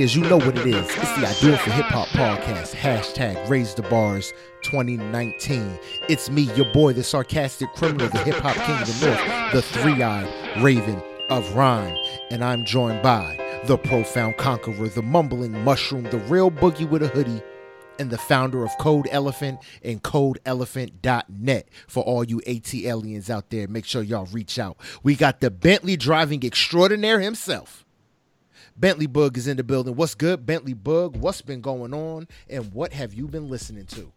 is. You know what it is. It's the I Do It for Hip Hop podcast. Hashtag Raise the Bars 2019. It's me, your boy, the sarcastic criminal, the hip hop king of the north, the three eyed raven of rhyme. And I'm joined by the profound conqueror, the mumbling mushroom, the real boogie with a hoodie, and the founder of Code Elephant and CodeElephant.net. For all you ATLiens out there, make sure y'all reach out. We got the Bentley driving extraordinaire himself. Bentley Bug is in the building. What's good, Bentley Bug? What's been going on, and what have you been listening to?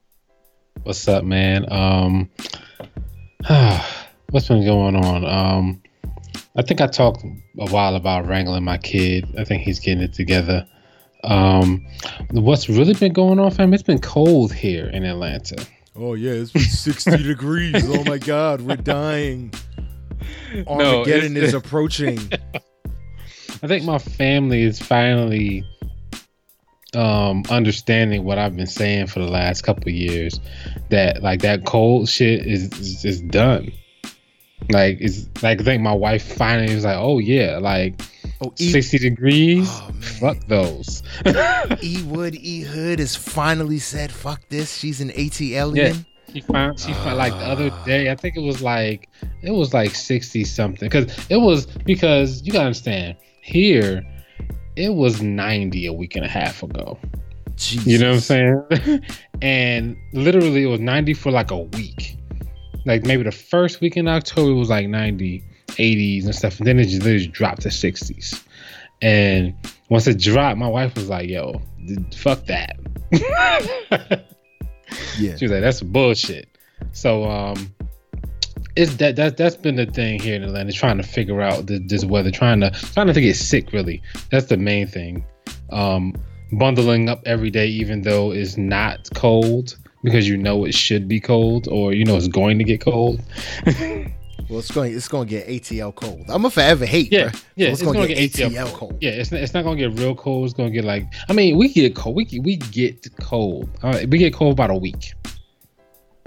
What's up, man? Um, what's been going on? Um, I think I talked a while about wrangling my kid. I think he's getting it together. Um, what's really been going on, fam? It's been cold here in Atlanta. Oh yeah, it's been 60 degrees. Oh my god, we're dying. Armageddon no, is approaching. I think my family is finally um understanding what I've been saying for the last couple years that like that cold shit is is, is done. Like it's like I think my wife finally was like, "Oh yeah, like oh, e- 60 degrees. Oh, fuck those." e Wood E Hood has finally said, "Fuck this." She's an ATLien. Yeah. She found she found like the other ah. day. I think it was like it was like sixty something because it was because you gotta understand here, it was 90 a week and a half ago. Jesus. You know what I'm saying? and literally, it was 90 for like a week. Like maybe the first week in October was like 90, 80s and stuff. And then it just, it just dropped to 60s. And once it dropped, my wife was like, yo, fuck that. yeah. She was like, that's bullshit. So, um, it's that that that's been the thing here in Atlanta, trying to figure out the, this weather, trying to trying not to get sick. Really, that's the main thing. Um, bundling up every day, even though it's not cold, because you know it should be cold, or you know it's going to get cold. well, it's going it's going to get ATL cold. I'm gonna forever hate. Yeah, bro. yeah, so it's, it's going to get, ATL, ATL cold. cold. Yeah, it's not, it's not going to get real cold. It's going to get like I mean, we get cold. We we get cold. Uh, we get cold about a week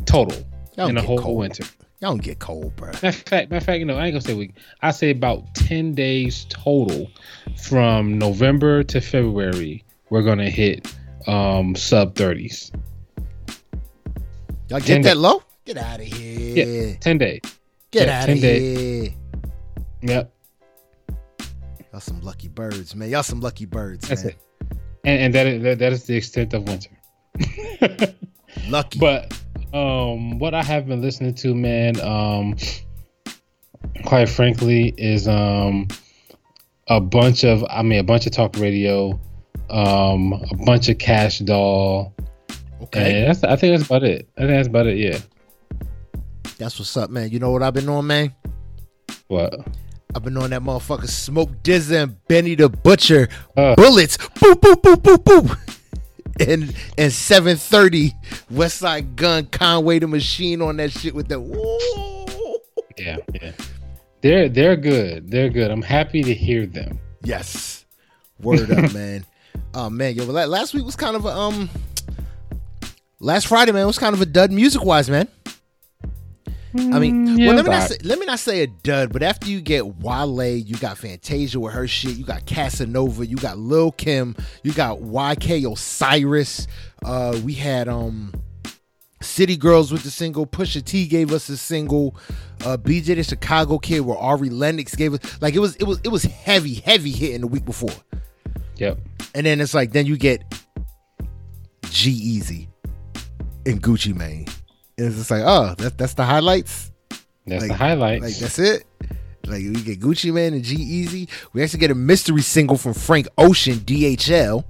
total in the whole cold. winter. Y'all don't get cold, bro. Matter of fact, matter of fact, you know, I ain't gonna say week. I say about ten days total from November to February. We're gonna hit um sub thirties. Y'all get that days. low? Get out of here. Yeah, ten days. Get yeah, out of here. Yep. Y'all some lucky birds, man. Y'all some lucky birds, That's man. It. And, and that, is, that that is the extent of winter. lucky, but um, what I have been listening to, man, um, quite frankly, is um, a bunch of, I mean, a bunch of talk radio, um, a bunch of Kash Doll. Okay, and that's, I think that's about it. I think that's about it. Yeah. That's what's up, man. You know what I've been on, man? What? I've been on that motherfucker Smoke DZA and Benny the Butcher. Uh. Bullets. Boop, boop, boop, boop, boop and and 730 Westside Gun Conway the Machine on that shit with the whoa. Yeah, yeah. They're they're good. They're good. I'm happy to hear them. Yes. Word up, man. Oh man, yo, last week was kind of a um last Friday, man, was kind of a dud music wise, man. I mean, mm, yeah, well, let me not say, let me not say a dud, but after you get Wale, you got Fantasia with her shit, you got Casanova, you got Lil Kim, you got YK Osiris. Uh, we had um City Girls with the single. Pusha T gave us a single. Uh, BJ the Chicago Kid, where Ari Lennox gave us like it was it was it was heavy heavy hitting the week before. Yep. And then it's like then you get G-Eazy and Gucci Mane. And it's just like, oh, that's that's the highlights. That's like, the highlights. Like that's it. Like we get Gucci Mane and G-Eazy. We actually get a mystery single from Frank Ocean, DHL.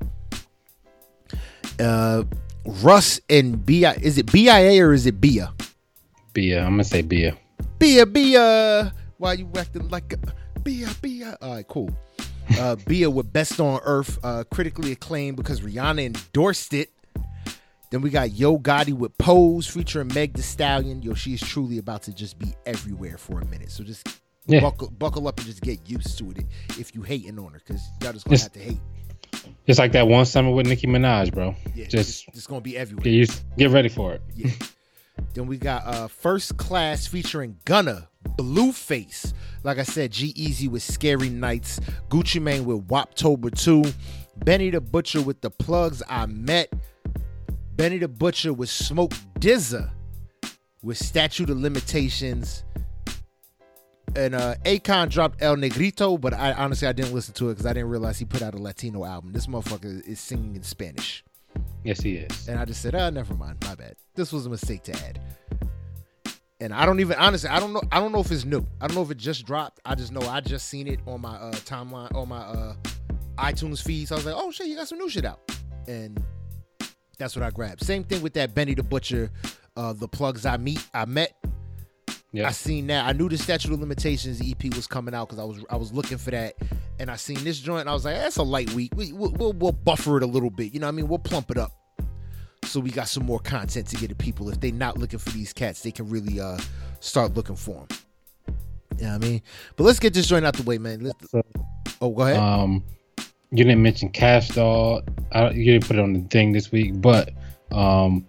Uh, Russ and Bia. Is it BIA or is it Bia? Bia. I'm gonna say Bia. Bia, Bia. Why you acting like a Bia, Bia? All right, cool. Uh, Bia with Best on Earth, uh, critically acclaimed because Rihanna endorsed it. Then we got Yo Gotti with Pose featuring Meg The Stallion. Yo, she's truly about to just be everywhere for a minute. So just yeah. buckle, buckle up and just get used to it if you hating on her, because y'all just gonna it's, have to hate. Just like that one summer with Nicki Minaj, bro. Yeah, just it's, it's gonna be everywhere. Get, used, get ready for it. Yeah. then we got uh First Class featuring Gunna, Blueface. Like I said, G-Eazy with Scary Nights, Gucci Mane with Woptober 2, Benny the Butcher with The Plugs I Met, Benny the Butcher with Smoke DZA with Statute of Limitations. And uh Akon dropped El Negreeto, but I honestly I didn't listen to it because I didn't realize he put out a Latino album. This motherfucker is singing in Spanish. Yes, he is. And I just said, oh, never mind, my bad. This was a mistake to add. And I don't even honestly, I don't know. I don't know if it's new. I don't know if it just dropped. I just know I just seen it on my uh, timeline on my uh, iTunes feed. So I was like, oh shit, you got some new shit out, and that's what I grabbed. Same thing with that Benny the Butcher, uh, the plugs I meet I met. Yeah. I seen that. I knew the statute of limitations EP was coming out because I was I was looking for that, and I seen this joint. And I was like, that's a light week. We we'll, we'll, we'll buffer it a little bit. You know what I mean? We'll plump it up so we got some more content to get to people. If they're not looking for these cats, they can really uh start looking for them. You know what I mean? But let's get this joint out the way, man. Let's, oh, go ahead. um, you didn't mention Kash Doll. I, you didn't put it on the thing this week, but um,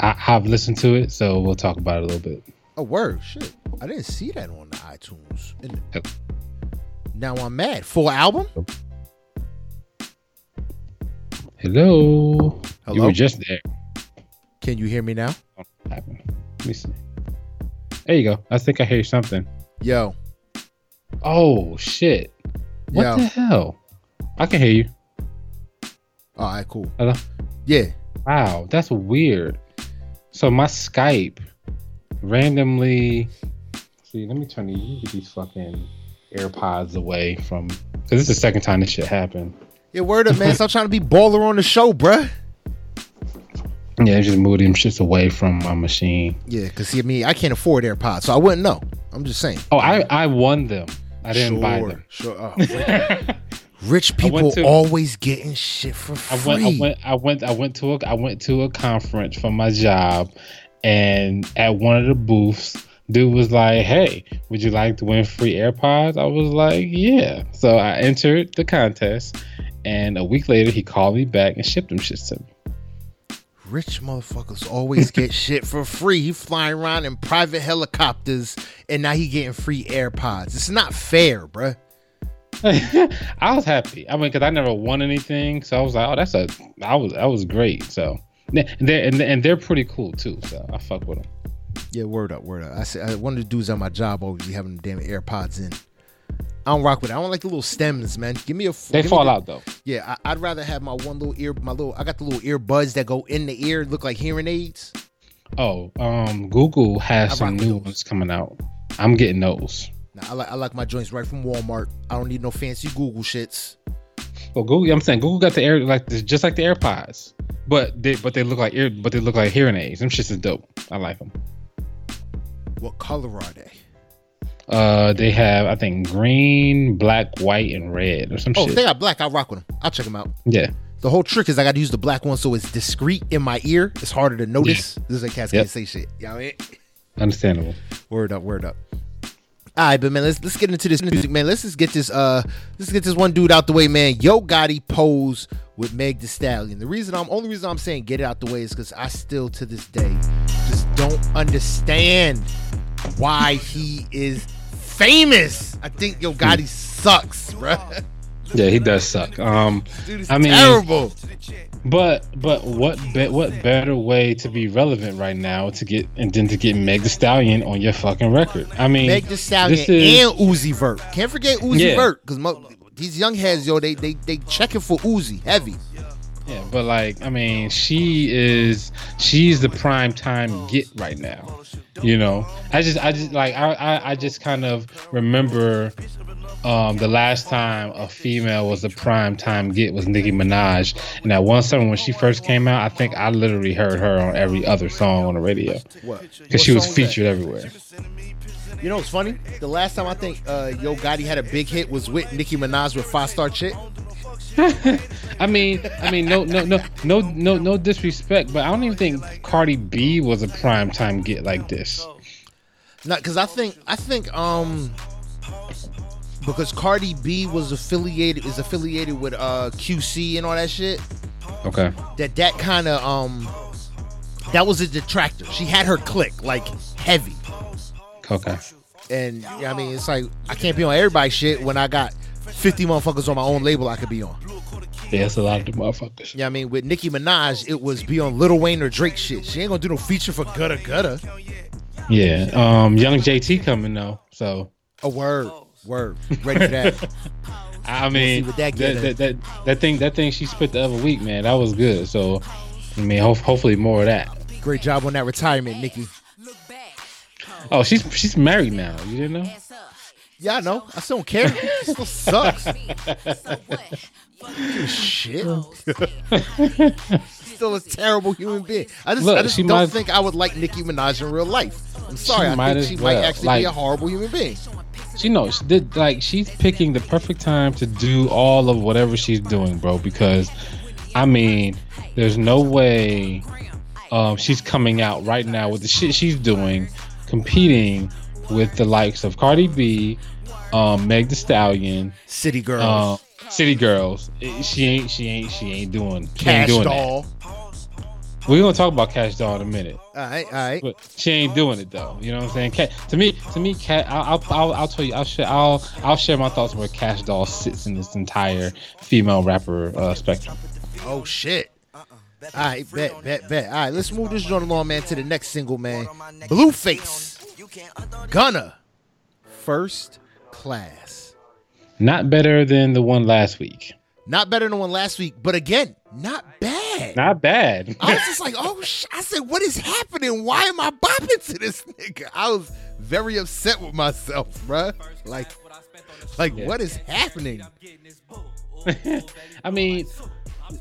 I have listened to it, so we'll talk about it a little bit. oh, word, shit. I didn't see that on the iTunes. Yep. now I'm mad. Full album? Hello. You Hello? were just there. Can you hear me now? Happened? Let me see. There you go. I think I hear something. Yo, Oh shit! What Yo. the hell? I can hear you. all right, cool. Hello. Yeah, Wow, that's weird. So my Skype randomly. See, let me turn these, these fucking AirPods away from because this is the second time this shit happened. yeah. Word up, man. Stop trying to be baller on the show, bruh. Yeah, just move them shits away from my machine. Yeah, cause see, I mean, I can't afford AirPods, so I wouldn't know. I'm just saying. Oh, I I won them. I didn't buy them. Sure. Oh, rich people to- always getting shit for free. I went, I went, I went, I went to a, I went to a conference for my job, and at one of the booths, dude was like, "Hey, would you like to win free AirPods?" I was like, "Yeah." So I entered the contest, and a week later, he called me back and shipped them shits to me. Rich motherfuckers always get shit for free. He flying around in private helicopters, and now he getting free AirPods. It's not fair, bruh. I was happy. I mean, because I never won anything, so I was like, "Oh, that's a, I was, that was great. So, and they're and, and they're pretty cool too. So I fuck with them. Yeah, word up, word up. I said one of the dudes on my job always be having damn AirPods in. I don't rock with it. I don't like the little stems, man. Give me a. They fall the- out though. Yeah, I, I'd rather have my one little ear, my little. I got the little earbuds that go in the ear, look like hearing aids. Oh, um, Google has I some new those. ones coming out. I'm getting those. Now I like I like my joints right from Walmart. I don't need no fancy Google shits. Well, Google, I'm saying Google got the air like this, just like the AirPods, but they but they look like ear, but they look like hearing aids. Them shits is dope. I like them. What color are they? Uh, they have I think green, black, white, and red or some Oh, shit. they got black, I'll rock with them. I'll check them out. yeah, The whole trick is I got to use the black one so it's discreet in my ear. It's harder to notice. This is a cats Yep. can't say shit. You know I mean? understandable. Word up, word up. All right, but man, let's let's get into this music, man. Let's just get this uh let's get this one dude out the way, man. Yo Gotti pose with Meg the Stallion. The reason I'm only reason I'm saying get it out the way is because I still to this day just don't understand why he is famous. I think Yo Gotti sucks, bro. Yeah, he does suck. Um, I mean- terrible. But but what be, what better way to be relevant right now to get and then to get Meg The Stallion on your fucking record? I mean, Meg The Stallion is- and Uzi Vert. Can't forget Uzi Yeah. Vert because mo- these young heads, yo, they they they checking for Uzi heavy. Yeah, but like, I mean, she is she's the prime time get right now. You know, I just I just like I I, I just kind of remember um the last time a female was a prime time get was Nicki Minaj, and that one summer when she first came out, I think I literally heard her on every other song on the radio What? because she was featured everywhere. You know what's funny? The last time I think uh, Yo Gotti had a big hit was with Nicki Minaj with Five Star Chick. I mean, I mean, no, no, no, no, no, no disrespect, but I don't even think Cardi B was a prime time get like this. Not because I think I think um because Cardi B was affiliated is affiliated with uh QC and all that shit. Okay. That that kind of um that was a detractor. She had her click like heavy. Okay. And I mean, it's like I can't be on everybody's shit when I got 50 motherfuckers on my own label I could be on. Yeah, it's a lot of the motherfuckers. Yeah, I mean, with Nicki Minaj, it was be on Lil Wayne or Drake shit. She ain't gonna do no feature for Gutta Gutta. Yeah. Um, young JT coming though, so A word, word, ready for that. I mean, what that that, that, that that thing that thing she spit the other week, man, that was good. So, I mean, ho- hopefully more of that. Great job on that retirement, Nicki. Oh, she's she's married now. You didn't know? Yeah, I know. I still don't care. It still sucks. Shit. still a terrible human being. I just, Look, I just don't might- think I would like Nicki Minaj in real life. I'm sorry. She I might think she might well. actually Like- be a horrible human being. She knows. She did like she's picking the perfect time to do all of whatever she's doing, bro. Because, I mean, there's no way um, she's coming out right now with the shit she's doing, competing with the likes of Cardi B, um, Meg The Stallion, City girl, uh, City Girls. She ain't. She ain't. She ain't doing. She Cash ain't doing Doll. that. We're gonna talk about Kash Doll in a minute. All right, all right. But she ain't doing it though. You know what I'm saying? Cat, to me, to me, cat. I'll, I'll, I'll, tell you. I'll share. I'll, I'll share my thoughts where Kash Doll sits in this entire female rapper uh, spectrum. Oh shit. All right, bet, bet, bet. All right, let's move this joint along, man, to the next single, man. Blueface, Gunna, First Class. Not better than the one last week. Not better than the one last week, but again, not bad. Not bad. I was just like, oh, sh-. I said, what is happening? Why am I bopping to this nigga? I was very upset with myself, bruh. Like, like, Yeah. what is happening? I mean,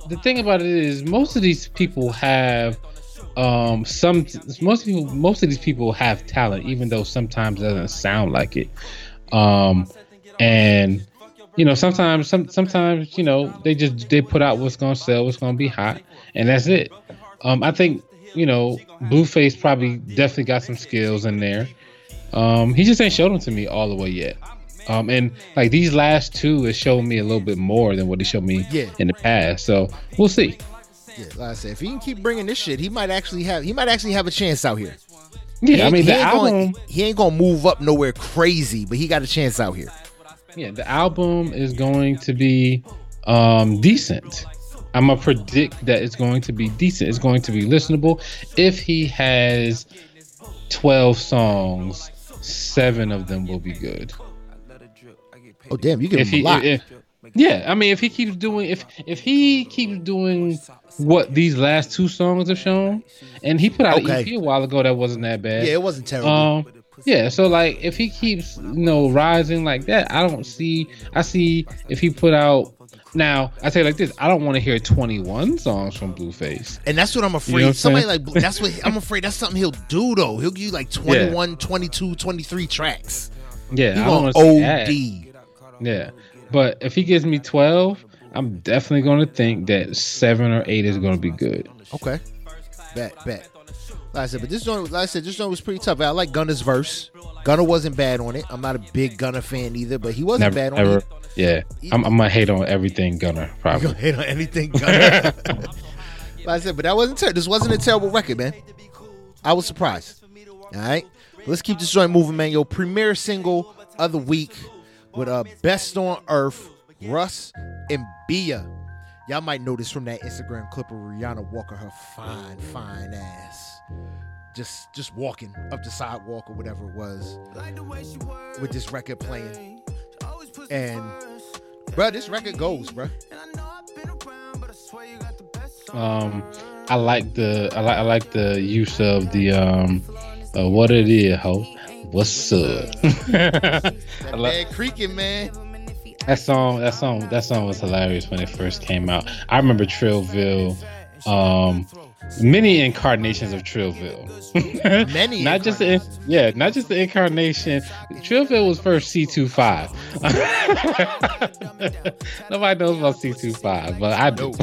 the thing about it is, most of these people have um some most people most of these people have talent even though sometimes it doesn't sound like it um and you know sometimes some sometimes you know they just they put out what's gonna sell what's gonna be hot and that's it um i think you know blueface probably definitely got some skills in there um he just ain't showed them to me all the way yet um and like these last two has shown me a little bit more than what he showed me Yeah. in the past so we'll see Yeah, like I said, if he can keep bringing this shit, he might actually have he might actually have a chance out here. yeah He i mean he the ain't album gonna, he ain't gonna move up nowhere crazy, but he got a chance out here. Yeah, the album is going to be um decent. I'm gonna predict that it's going to be decent. It's going to be listenable. If he has 12 songs, seven of them will be good. Oh damn, you give If him a he, lot. if- yeah, I mean, if he keeps doing, if if he keeps doing what these last two songs have shown, and he put out Okay. an EP a while ago that wasn't that bad. yeah, it wasn't terrible. Um, yeah, so like if he keeps you know rising like that, I don't see. I see if he put out. Now I say like this: I don't want to hear 21 songs from Blueface. and that's what I'm afraid. know what Somebody saying? like that's what I'm afraid that's something he'll do though. He'll give you like 21, 22, 23 tracks. Yeah, He I want to see that. OD. Yeah, but if he gives me 12, I'm definitely going to think that seven or eight is going to be good. Okay. Bet, bet. Like I said, but this joint, like I said, this joint was pretty tough. I like Gunna's verse. Gunna wasn't bad on it. I'm not a big Gunna fan either, but he wasn't Never, bad on ever. it. Yeah, I'm, I'm gonna hate on everything Gunna probably. gonna hate on anything Gunna. like I said, but that wasn't ter- this wasn't a terrible record, man. I was surprised. All right. Let's keep this joint moving, man. Yo, premiere single of the week with uh Best on Earth, Russ and Bia. Y'all might notice from that Instagram clip of Rihanna walking her fine, fine ass. Just just walking up the sidewalk or whatever it was with this record playing. And bruh, this record goes, bruh. Um, I like the I like I like the use of the um, uh, what it is, ho. What's up? That I like- bad creaking, man. That song, that song, that song was hilarious when it first came out. I remember Trillville, um, many incarnations of Trillville. Many not just the, yeah, not just the incarnation. Trillville was first C 25 Nobody knows about C 25 but I do.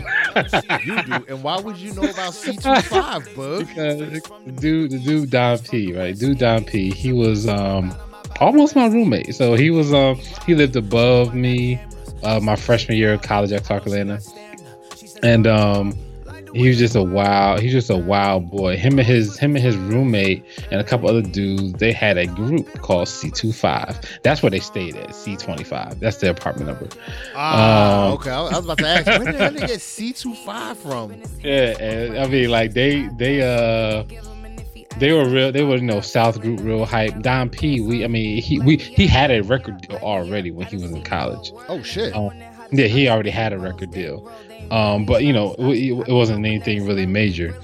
You do. And why would you know about C25, bud? because dude, the dude Don P, right? Dude Don P, he was um almost my roommate. So he was um he lived above me uh my freshman year of college at Clark Atlanta. And um he was just a wild he's just a wild boy. Him and his him and his roommate and a couple other dudes they had a group called c25 that's where they stayed at c25 that's their apartment number. Ah um, okay. I was about to ask where did they get c25 from? Yeah and i mean like they they uh they were real they were you know south group real hype don p we i mean he we he had a record deal already when he was in college oh shit um, yeah he already had a record deal um, but you know, it, it wasn't anything really major.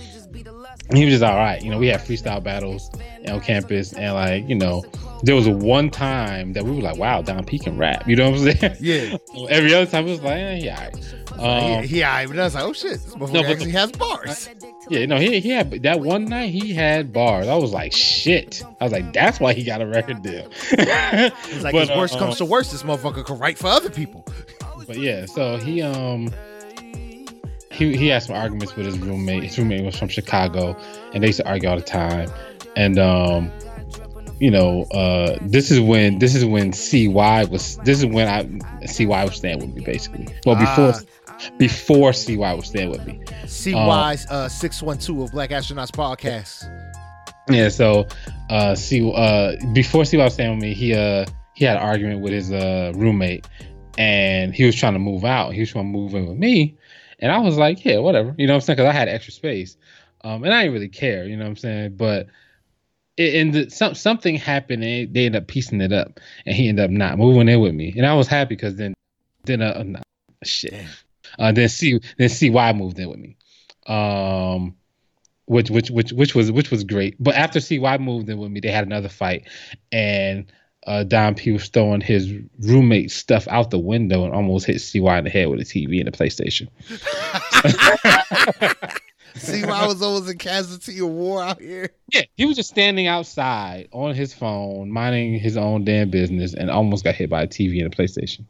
He was just all right. You know, we had freestyle battles on campus, and like, you know, there was one time that we were like, "Wow, Don P can rap." You know what I'm saying? Yeah. Every other time it was like, eh, yeah, um, he, he, I was like, "Oh shit, this motherfucker no, actually the, has bars." Yeah, no, he he had that one night he had bars. I was like, "Shit!" I was like, "That's why he got a record deal." it's like, but, worst uh, comes to worst, this motherfucker can write for other people." But yeah, so he um he he had some arguments with his roommate. His roommate was from Chicago, and they used to argue all the time. And um, you know, uh, this is when this is when CY was. This is when I CY was staying with me basically. Well, before. Uh, before CY was staying with me. CY's um, uh, 612 of Black Astronauts podcast. Yeah, so uh C uh before CY was staying with me, he uh he had an argument with his uh roommate and he was trying to move out. He was trying to move in with me. And I was like, yeah, whatever. You know what I'm saying? Because I had extra space. Um, and I didn't really care, you know what I'm saying? But and the, some, something happened and they ended up piecing it up. And he ended up not moving in with me. And I was happy because then, then, uh, nah, shit. Uh, then see, then see why I moved in with me. Um, which which which which was which was great. But after CY moved in with me, they had another fight, and uh, Don P was throwing his roommate stuff out the window and almost hit CY in the head with a TV and a PlayStation. CY was always a casualty of war out here. Yeah, he was just standing outside on his phone, minding his own damn business, and almost got hit by a TV and a PlayStation.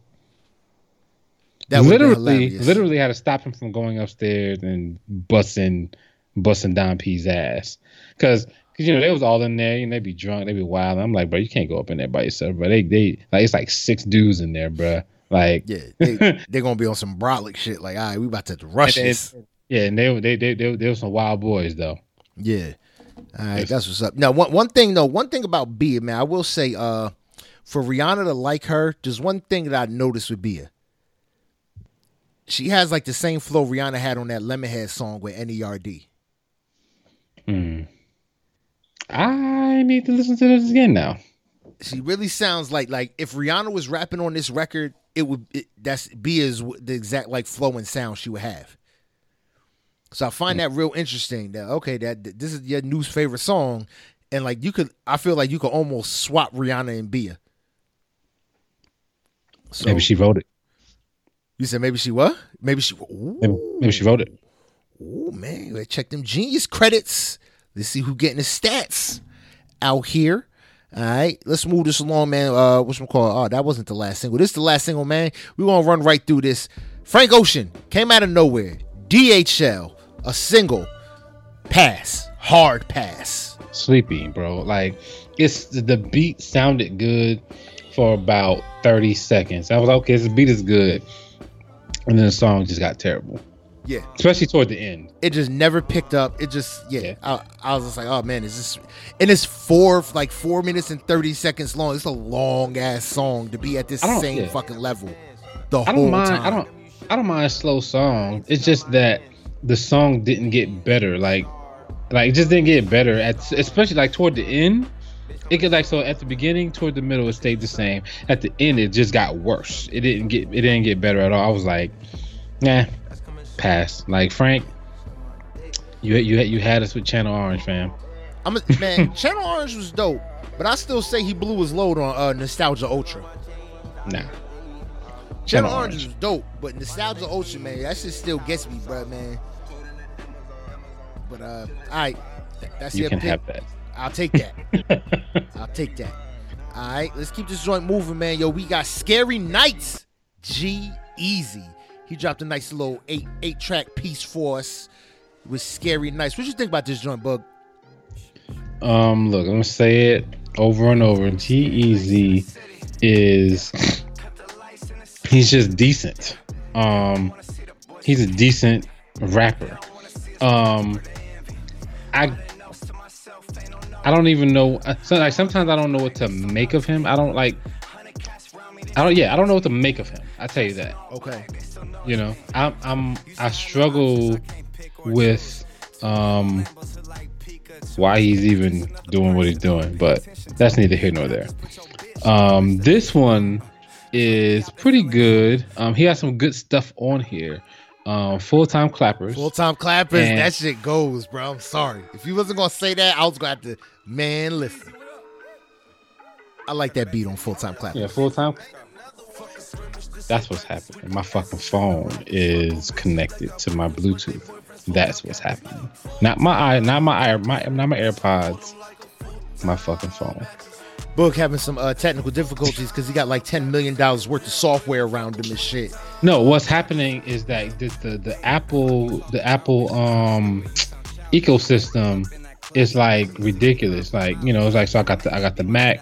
That literally, literally had to stop him from going upstairs and busting, busting Don P's ass. Because Cause you know they was all in there, you know they be drunk, they'd be wild. I'm like, bro, you can't go up in there by yourself, bro. They they like it's like six dudes in there, bro. Like yeah, they are gonna be on some brolic shit. Like, all right, we about to rush and, this. Yeah, and they they they they, they were some wild boys though. Yeah, all right, that's what's up. Now, one one thing though, one thing about Bia, man, I will say, uh, for Rihanna to like her, there's one thing that I noticed with Bia. She has like the same flow Rihanna had on that Lemonhead song with Nerd. Hmm. I need to listen to this again now. She really sounds like like if Rihanna was rapping on this record, it would it, that's be as the exact like flow and sound she would have. So I find that real interesting. That okay, that, this is your new favorite song, and like you could, I feel like you could almost swap Rihanna and Bia. So, maybe she wrote it. You said maybe she what? Maybe she. Maybe, maybe, she wrote it. Oh man, let's check them genius credits. Let's see who getting the stats out here. All right, let's move this along, man. Uh, what's it called? Oh, that wasn't the last single. This is the last single, man. We gonna run right through this. Frank Ocean came out of nowhere. DHL, a single, pass, hard pass. Sleepy, bro. Like it's the beat sounded good for about thirty seconds. I was like, okay, this beat is good, and then the song just got terrible. Yeah. Especially toward the end. It just never picked up. It just yeah. yeah. I, I, was just like, oh man, is this and it's four like four minutes and thirty seconds long. It's a long ass song to be at this same yeah. fucking level. The I don't mind time. I don't I don't mind a slow song. It's just that the song didn't get better. Like like it just didn't get better at especially like toward the end. It get like so at the beginning, toward the middle, it stayed the same. At the end, it just got worse. It didn't get it didn't get better at all. I was like, nah, pass. Like Frank, you you you had us with Channel Orange, fam. I'm a, man. Channel Orange was dope, but I still say he blew his load on uh, Nostalgia Ultra. Nah. Channel, Orange, Orange was dope, but Nostalgia Ocean, man, that shit still gets me, bro, man. But uh, all right, that's you your can pick. have that. I'll take that. I'll take that. All right, let's keep this joint moving, man. Yo, we got Scary Nights, G Easy. He dropped a nice little eight eight track piece for us with Scary Nights. What you think about this joint, Bug? Um, look, I'm gonna say it over and over. G-Eazy is he's just decent. Um, he's a decent rapper. Um, I I don't even know. So like sometimes I don't know what to make of him. I don't like. I don't. Yeah, I don't know what to make of him. I tell you that. Okay. You know, I'm. I'm. I struggle with um why he's even doing what he's doing, but that's neither here nor there. Um, this one is pretty good. Um, he has some good stuff on here. Um, full time clappers. Full time clappers. And- that shit goes, bro. I'm sorry. If you wasn't gonna say that, I was gonna have to. Man, listen. I like that beat on full time clappers. Yeah, full time. That's what's happening. My fucking phone is connected to my Bluetooth. That's what's happening. Not my i, not my i, my not my AirPods. My fucking phone. Bug having some uh, technical difficulties because he got like ten million dollars worth of software around him and shit. No, what's happening is that the the, the Apple the Apple um ecosystem is like ridiculous. Like you know, it's like so I got the I got the Mac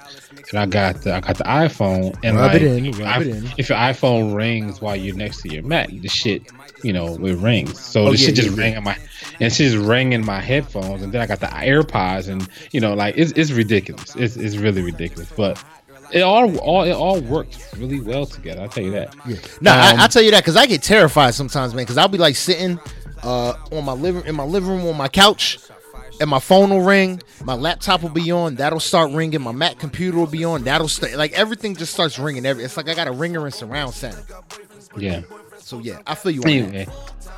and I got the I got the iPhone and Rub like in, if your it in. if your iPhone rings while you're next to your Mac, the shit you know it rings. So Oh, the yeah, shit yeah, just yeah. rang in my and it's just in my headphones and then I got the AirPods and you know like it's it's ridiculous. It's it's really ridiculous, but. It all, all, it all works really well together. I'll tell you that. Yeah. No, Um, I, I tell you that because I get terrified sometimes, man. Because I'll be like sitting uh, on my living in my living room on my couch, and my phone will ring, my laptop will be on, that'll start ringing, my Mac computer will be on, that'll start like everything just starts ringing. Every it's like I got a ringer and surround sound. Yeah. So yeah, I feel you. Anyway,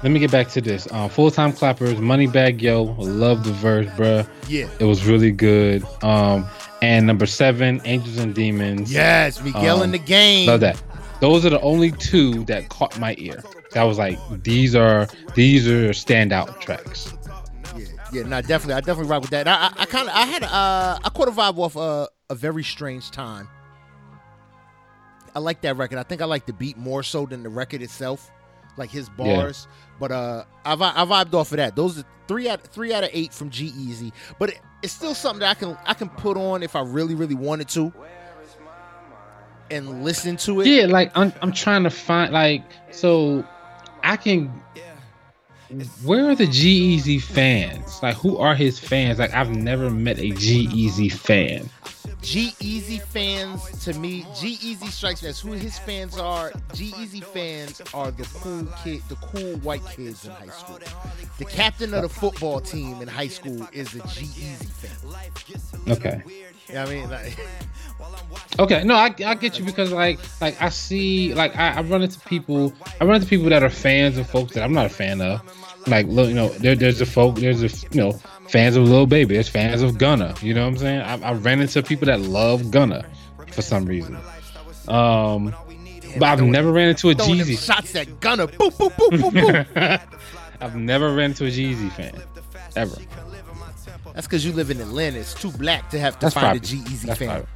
let me get back to this. Um, Full time clappers, Moneybagg Yo, love the verse, bruh. Yeah. It was really good. Um, and number seven, Angels and Demons. Yes, Miguel in Um, the game. love that. Those are the only two that caught my ear. That was like, these are these are standout tracks. Yeah, yeah, no, definitely. I definitely rock with that. I, I, I kind of, I had, uh, I caught a vibe off uh, a very strange time. I like that record. I think I like the beat more so than the record itself, like his Yeah. bars. But uh, I, I vibed off of that. Those are three out, three out of eight from G Easy. But it, it's still something that I can, I can put on if I really, really wanted to, and listen to it. Yeah, like I'm I'm trying to find like so I can where are the G-Eazy fans? Like who are his fans? Like I've never met a G-Eazy fan. G-Eazy fans to me, G-Eazy strikes me as who his fans are. G-Eazy fans are the cool kid, the cool white kids in high school. The captain of the football team in high school is a G-Eazy fan. Okay. Yeah, I mean? Like, Okay, no, I, I get you because like like I see like I, I run into people I run into people that are fans of folks that I'm not a fan of. Like look, you know, there, there's a folk there's a you know fans of Lil Baby, there's fans of Gunna. You know what I'm saying? I, I ran into people that love Gunna for some reason. Um, but I've never ran into a Jeezy. shots at Gunna. Boop, boop, boop, boop, boop. I've never ran into a Jeezy fan ever. That's because you live in Atlanta. It's too black to have to That's find probably a G Easy fan. probably,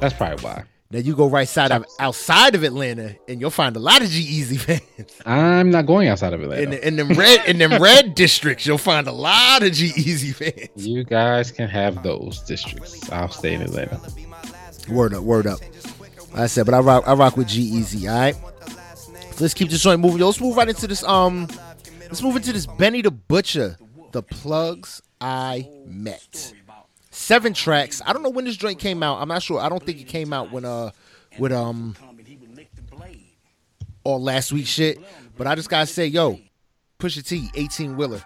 that's probably why. Now you go right side of outside of Atlanta, and you'll find a lot of G-Eazy fans. I'm not going outside of Atlanta. In, the- in them red in them red districts, you'll find a lot of G-Eazy fans. you guys can have those districts. I'll stay in Atlanta. Word up, word up. Like I said, but I rock, I rock with G-Eazy. All right. So let's keep this joint moving. Yo, let's move right into this. Um, let's move into this Benny the Butcher, the plugs I met. Seven tracks. I don't know when this joint came out. I'm not sure. I don't think it came out when uh, with um, all last week shit. But I just gotta say, yo, Pusha T, 18 wheeler.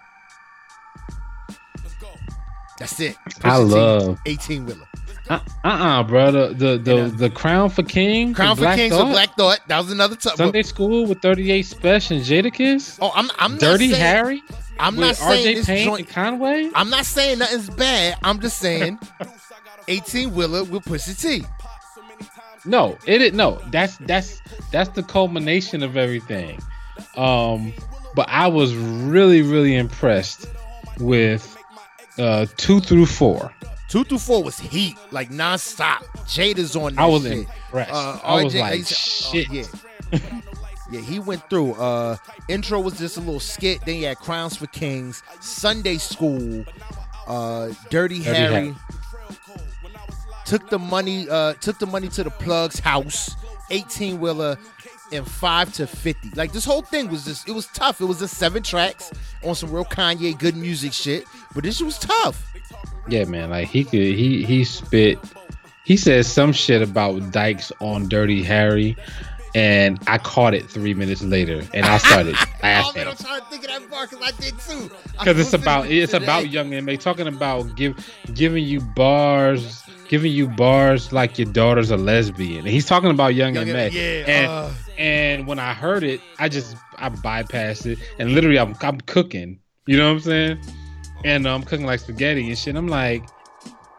That's it. I T, love- 18 wheeler. Uh uh, bro. The the the, the Crown for King. Crown for Black Kings Thought, Black Thought. That was another time. Sunday School with 38 Special and Jadakiss. Oh, I'm I'm not Dirty Harry. I'm with not saying this Payne joint. Conway. I'm not saying nothing's bad. I'm just saying 18 wheeler with Pusha T. No, it is no. That's that's that's the culmination of everything. Um, but I was really really impressed with uh two through four. Two through four was heat, like nonstop. Jada's on I was shit. impressed. Uh, I was like, he's- oh, shit. yeah. yeah, he went through. Uh, intro was just a little skit. Then you had Crowns for Kings, Sunday School, uh, Dirty, Dirty Harry. Harry. Took the money. Uh, took the money to the plug's house. 18 wheeler. and five to fifty. Like this whole thing was just it was tough. It was just seven tracks on some real Kanye good music shit. But this was tough. Yeah, man. Like he could he he spit he said some shit about Dykes on Dirty Harry. And I caught it three minutes later, and I started laughing. oh man, I'm trying to think of that bar because I did too. Because it's about it's to about young and they talking about give giving you bars giving you bars like your daughter's a lesbian and he's talking about young, Young and and- May. yeah, and uh. and when i heard it i just i bypassed it and literally i'm, I'm cooking you know what i'm saying and i'm cooking like spaghetti and shit i'm like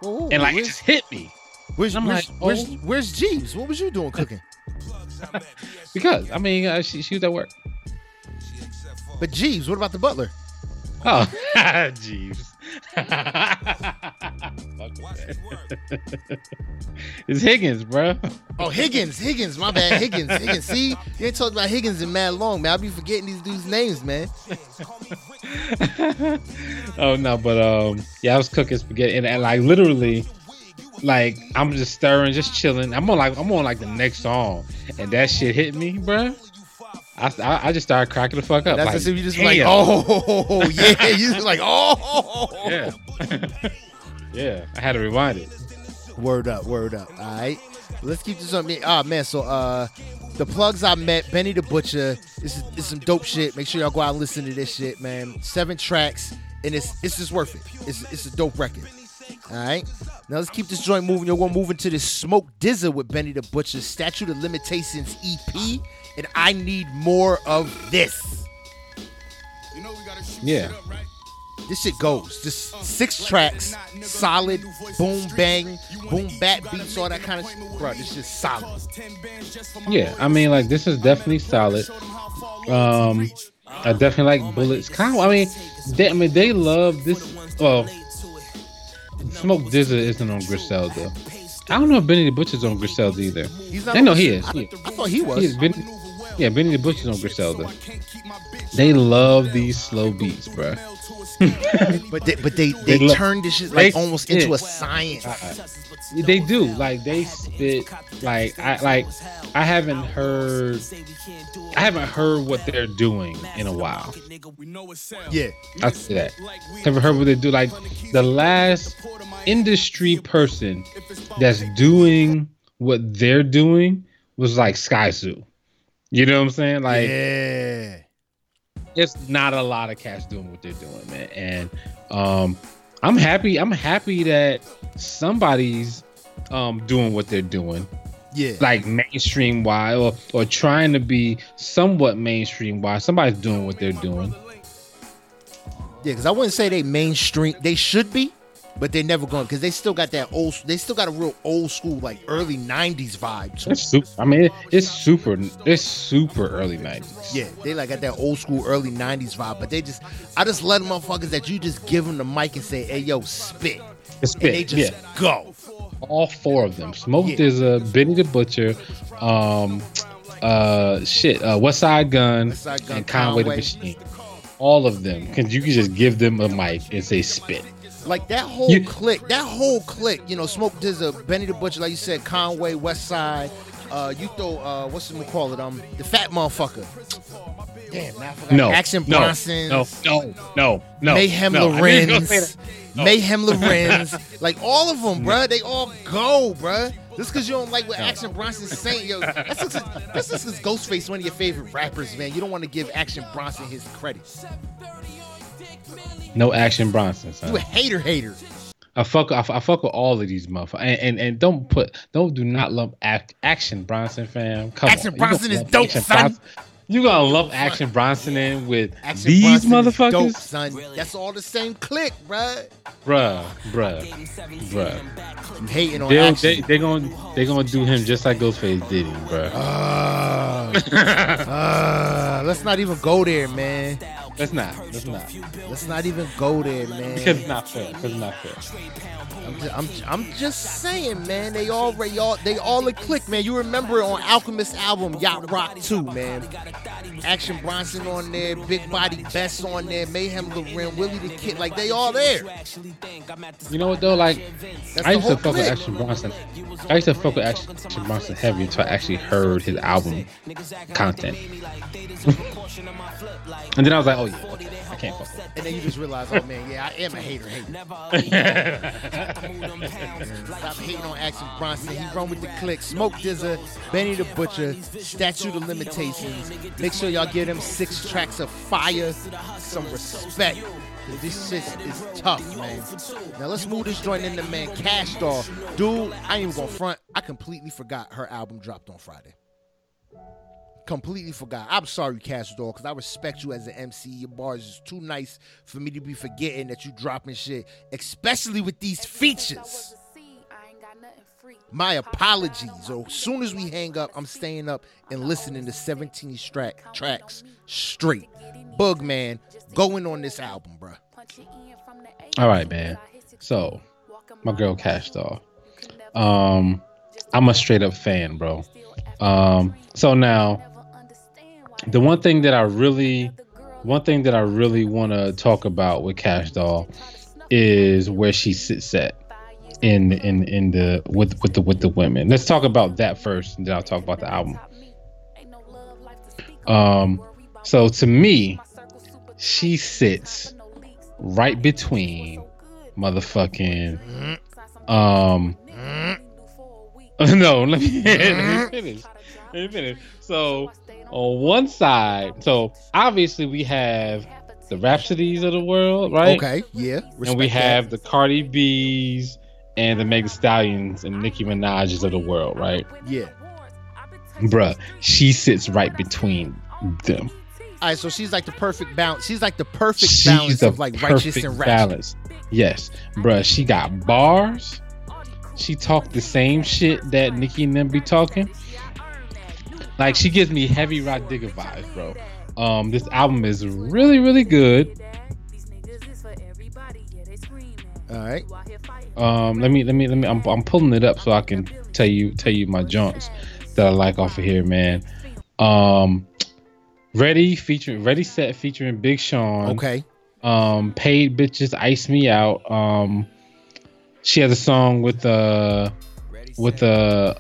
Whoa, whoa, and like it just hit me where's, I'm where's, like, where's, oh. where's Jeeves? What was you doing cooking? Because i mean uh, she, she was at work But Jeeves, what about the butler? oh jeez Fuck with that. it's higgins bro Oh, Higgins, Higgins, my bad, Higgins, Higgins. See, you ain't talked about Higgins in mad long, man. I'll be forgetting these dudes' names, man. oh no, but um, yeah, I was cooking spaghetti and, and like literally, like I'm just stirring, just chilling. I'm on like I'm on like the next song, and that shit hit me, bruh. I, I, I just started cracking the fuck up. That's like, as if you just like, oh, yeah. You just like, oh. yeah, yeah. I had to rewind it. Word up, word up. All right. Let's keep this on me. Ah, man. So, uh, the plugs I met, Benny the Butcher. This is, this is some dope shit. Make sure y'all go out and listen to this shit, man. Seven tracks, and it's it's just worth it. It's it's a dope record. All right. Now let's keep this joint moving. You're gonna move into this Smoke DZA with Benny the Butcher, Statute of Limitations EP, and I need more of this. Yeah, This shit goes. Just six tracks, solid, boom bang, boom bat beats, all that kind of shit. Bro, this shit's solid. yeah. I mean, like this is definitely solid. Um, I definitely like bullets. Kind of, I mean, they, I mean, they love this. Well, Smoke DZA isn't on Griselda. I don't know if Benny the Butcher's on Griselda either. I know he is. I, He- I thought he was. he is. Benny, yeah, Benny the Butcher's on Griselda. They love these slow beats, bro. But they, but they they, They turned this shit like almost into a spit. science. Uh, uh, they do. Like they spit. Like I like. I haven't heard. I haven't heard what they're doing in a while. Yeah, I see that. Haven't heard what they do. Like the last industry person that's doing what they're doing was like Skyzoo. You know what I'm saying? Like yeah. It's not a lot of cats doing what they're doing, man. And um, I'm happy. I'm happy that somebody's um doing what they're doing, Yeah. like mainstream wise, or or trying to be somewhat mainstream wise. Somebody's doing what they're doing. Yeah, because I wouldn't say they mainstream. They should be, but they're never going because they still got that old. They still got a real old school, like early '90s vibe. It's super. I mean, it, it's super. It's super early '90s. Yeah, they like got that old school early '90s vibe. But they just, I just let them motherfuckers that you just give them the mic and say, "Hey, yo, spit," It's and they just Yeah, go. all four of them. Smoke Yeah. is a Benny the Butcher, um, uh, shit, uh, Westside Gun, Westside Gun, and Conway, Conway. the Machine. All of them, because you can just give them a mic and say spit. Like that whole You- clique, that whole clique, you know, Smoke DZA, Benny the Butcher, like you said, Conway, Westside, uh, you throw, uh, what's it call it, um, the fat motherfucker. Damn, now I forgot. No, Action no, Bronson, no, no, no, no, Mayhem no. I knew you were gonna say Lorenz. No. Mayhem Lorenz, like all of them, bruh. They all go, bruh. Just because you don't like what Action Bronson's saying, yo, that's just that's just because Ghostface one of your favorite rappers, man. You don't want to give Action Bronson his credit. No Action Bronson, son. You a hater, hater. I fuck, I, I fuck with all of these motherfuckers, and, and and don't put, don't do not lump act, Action Bronson, fam. Come Action on. Bronson is dope, Action son. Bronson- You gonna lump Action Bronson in with Action these Bronson motherfuckers, dope, son. That's all the same clique, bruh. bruh, bruh, bruh. You hating on They'll, Action. they they gonna they gonna do him just like Ghostface did him, bruh. Uh, uh, let's not even go there, man. That's not. That's not. Let's not even go there, Because man. it's not fair. Because it's not fair. I'm just, I'm, I'm just saying, man. They all, they all, they all a click, man. You remember it on Alchemist album, Yacht Rock 2, man. Action Bronson on there, Big Body Bes on there, Meyhem Lauren, Willie the Kid, like they all there. You know what though? Like That's I used to fuck with. Action Bronson. I used to fuck with Action Bronson heavy until I actually heard his album content. and then I was like, oh yeah, okay, I can't fuck with him. And then you just realize, oh man, yeah, I am a hater. hater. Stop hating on Action Bronson. He run with the click. Smoke DZA, Benny the Butcher, Statute of Limitations. Make sure y'all give them six tracks of fire, some respect. 'Cause This shit is tough, man. Now let's move this joint into man. Kash Doll. Dude, I ain't even gonna front. I completely forgot her album dropped on Friday. Completely forgot. I'm sorry, Kash Doll, because I respect you as an MC. Your bars is too nice for me to be forgetting that you dropping shit, especially with these features. My apologies. So as soon as we hang up, I'm staying up and listening to 17 track tracks straight. Bugman going on this album, bruh. All right, man. So, my girl Kash Doll. Um, I'm a straight up fan, bro. Um, so now, the one thing that I really, one thing that I really want to talk about with Kash Doll is where she sits at in in in the with with the with the women. Let's talk about that first, and then I'll talk about the album. Um, so to me, she sits right between motherfucking um no let me, let me finish let me finish so on one side so obviously we have the Rapsodys of the world right Okay, yeah. and we respect that. have the cardi b's and the Meg stallions and nicki minaj's of the world right yeah. bruh she sits right between them All right, so she's like the perfect balance. She's like the perfect She's balance the of like righteous and ratchet. balance. Yes, bruh. She got bars. She talked the same shit that Nicki and them be talking. Like she gives me heavy Rah Digga vibes, bro. Um, this album is really, really good. All right. Um, let me, let me, let me. I'm, I'm pulling it up so I can tell you, tell you my joints that I like off of here, man. Um, Ready featuring Ready Set featuring Big Sean. Okay. um paid bitches ice me out um she has a song with uh with uh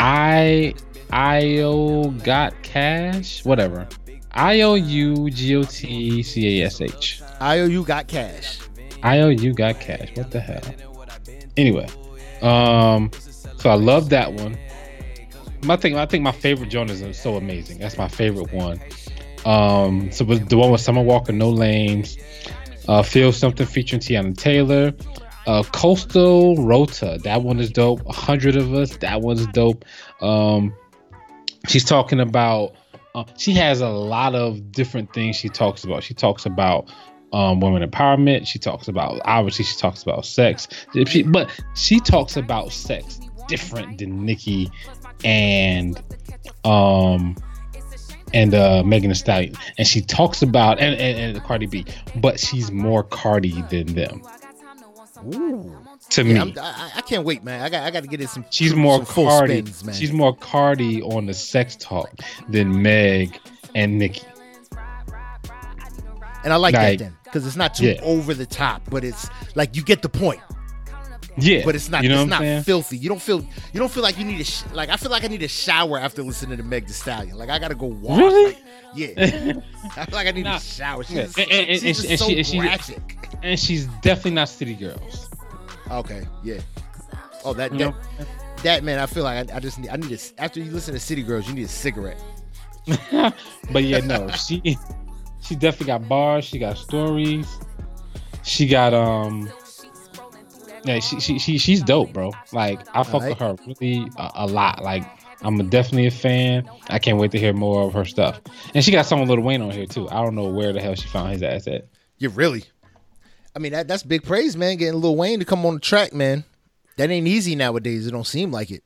i io got cash? Whatever. I o u g o t c a s h. IOU got cash. i o u got cash. What the hell? Anyway um so i love that one. My thing i think my favorite joint is so amazing. That's my favorite one. Um so the one with summer walker no lanes uh feel something featuring teyana taylor uh coastal rota. That one is dope. A hundred of us. That one's dope. Um she's talking about uh, she has a lot of different things she talks about she talks about um, women empowerment. She talks about obviously she talks about sex, she, but she talks about sex different than Nicki and um and uh Megan Thee Stallion, and she talks about and, and and Cardi B, but she's more Cardi than them Ooh. To Yeah, me. I, I can't wait, man. I got I got to get in some. She's more some full Cardi. spins, man. She's more Cardi on the sex talk than Meg and Nicki. and I like, like- that then because it's not too Yeah. over the top, but it's like you get the point. Yeah, But it's not. You know it's not saying? filthy. You don't feel. You don't feel like you need a. Sh- like I feel like I need a shower after listening to Meg Thee Stallion. Like I gotta go wash. Really? Like, yeah. I feel like I need Nah. a shower. She's, Yeah. And- and- she's and and so she- and and she's definitely not City Girls. Okay. Yeah. Oh, that You that, know? that man. I feel like I, I just need. I need a, After you listen to City Girls, you need a cigarette. but yeah, no, she she definitely got bars. She got stories. She got um. Yeah, she she, she she's dope, bro. Like I fuck with her really a, a lot. Like I'm definitely a fan. I can't wait to hear more of her stuff. And she got some Lil Wayne on here too. I don't know where the hell she found his ass at. You really? I mean, that that's big praise, man. Getting Lil Wayne to come on the track, man. That ain't easy nowadays. It don't seem like it.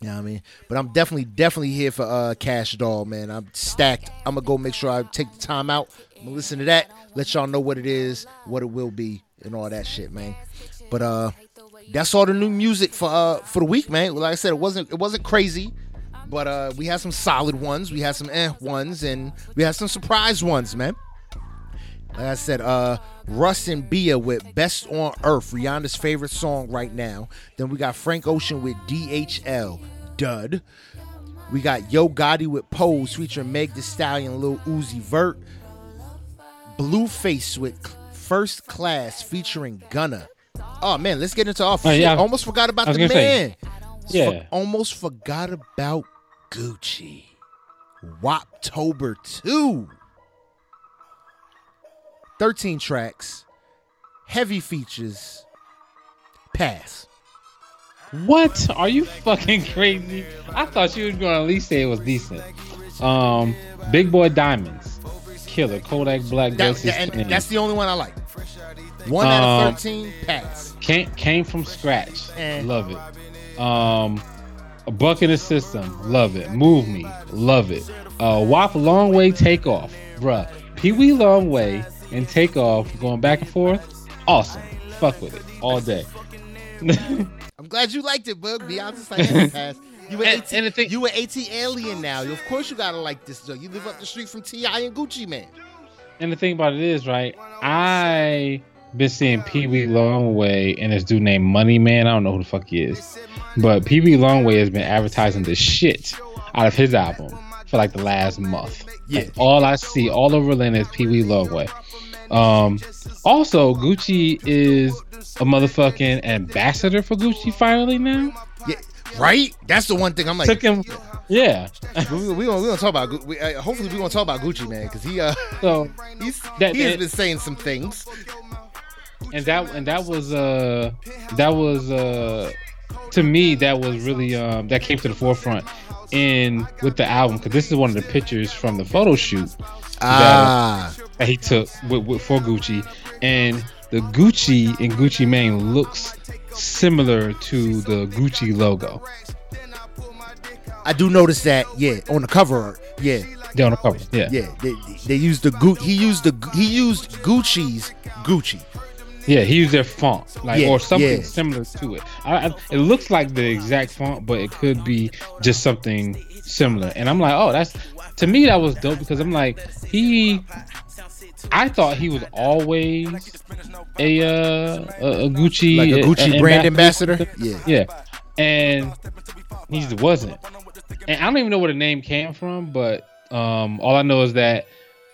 You know what I mean? But I'm definitely, definitely here for uh Kash Doll, man. I'm stacked. I'm gonna go make sure I take the time out. I'm gonna listen to that, let y'all know what it is, what it will be, and all that shit, man. But uh that's all the new music for uh for the week, man. Like I said, it wasn't it wasn't crazy. but uh, we had some solid ones. We had some eh ones, and we had some surprise ones, man. Like I said, uh, Russ and Bia with "Best on Earth," Rihanna's favorite song right now. Then we got Frank Ocean with "DHL," Dud. We got Yo Gotti with "Pose" featuring Meg Thee Stallion, Lil Uzi Vert. Blueface with "First Class" featuring Gunna. Oh man, let's get into our. Oh, yeah. Almost forgot about the gonna say, man. yeah. For- almost forgot about Gucci. Woptober 2. 13 tracks, heavy features, pass. What? Are you fucking crazy? I thought you were gonna at least say it was decent. Um, Big Boy Diamonds, Killer, Kodak Black, That, that- and that's the only one I like. One out Um, of 13, pass. came came from scratch. Love it. Um, a buck in the system. Love it. Move me. Love it. Uh, WAP long way takeoff, bruh. Pee Wee Longway and take off going back and forth. Awesome. Fuck with it all day. I'm glad you liked it, Bug. Be honest, like pass. You an And- AT, and the thing- you an ATLien now. Of course you gotta like this. Though. You live up the street from T.I. and Gucci Mane. And the thing about it is, right? I been seeing Pee Wee Longway and this dude named Money Man. I don't know who the fuck he is, but Pee Wee Longway has been advertising the shit out of his album for like the last month. Yeah. Like, all I see all over Atlanta is Pee Wee Longway. Um, also, Gucci is a motherfucking ambassador for Gucci finally now. Yeah, right. That's the one thing I'm like. Took him, yeah. we, we, gonna, we gonna talk about. We, uh, hopefully, we gonna talk about Gucci Mane because he uh so he's That- he has been saying some things. and that and that was uh that was uh to me that was really um that came to the forefront in with the album because this is one of the pictures from the photo shoot Ah, that he took with, with for Gucci and the Gucci and Gucci Mane looks similar to the Gucci logo. I do notice that. Yeah, on the cover art. Yeah, They're on the cover. Yeah. yeah. They, they used the Gu- He used the he used Gucci's Gucci. Yeah, he used their font, like Yeah, or something yeah. similar to it. I, I, it looks like the exact font, but it could be just something similar. And I'm like, oh, that's to me that was dope because I'm like, he. I thought he was always a uh, a, a Gucci, Like a Gucci uh, brand ambassador. Yeah. Yeah, and he just wasn't. And I don't even know where the name came from, but um, all I know is that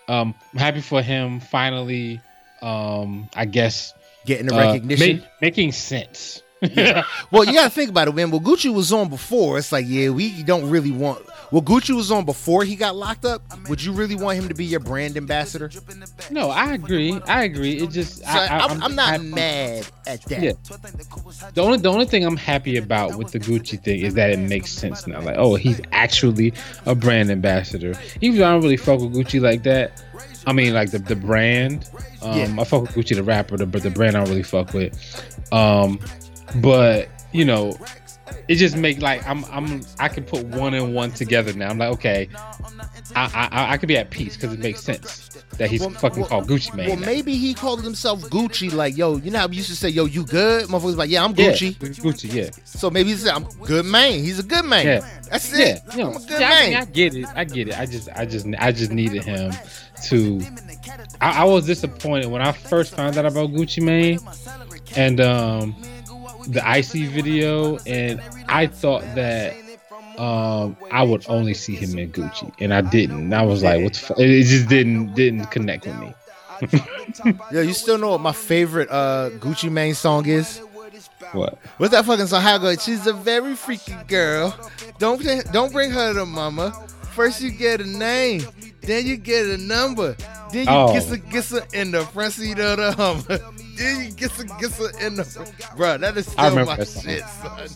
um, I'm happy for him finally. Um, I guess Getting the uh, recognition. ma- making sense. Well, you gotta think about it, man. Well, Gucci was on before. It's like, yeah, we don't really want. Well, Gucci was on before he got locked up. Would you really want him to be your brand ambassador? No, I agree. I agree. It just I, I, I, am I'm not happy- mad at that. Yeah. The only the only thing I'm happy about with the Gucci thing is that it makes sense now. Like, oh, he's actually a brand ambassador. Even though I don't really fuck with Gucci like that. I mean, like the the brand. Um, Yeah. I fuck with Gucci the rapper, the, but the brand I don't really fuck with. Um, but you know, it just make like I'm I'm I can put one and one together now. I'm like, okay, I I, I can be at peace because it makes sense that he's Well, fucking well- called Gucci Mane. Well, now. maybe he called himself Gucci. Like, yo, you know how we used to say, yo, you good? Motherfuckers like, yeah, I'm Yeah, Gucci. Gucci, yeah. So maybe he said, I'm good man. He's a good man. Yeah. That's Yeah, it. you know, I'm a good yeah, I, mean. I get it. I get it. I just, I just, I just needed him to. I, I was disappointed when I first found out about Gucci Mane and um the icy video, and I thought that um I would only see him in Gucci, and I didn't. And I was like, what the fuck? It just didn't didn't connect with me. Yo, you still know what my favorite uh, Gucci Mane song is? What? What's that fucking song? How goes? She's a very freaky girl. Don't don't bring her to mama. First you get a name, then you get a number, then you Oh. get her, get in the front seat of the Hummer. Then you get her, get in the bro. That is still my that shit, son.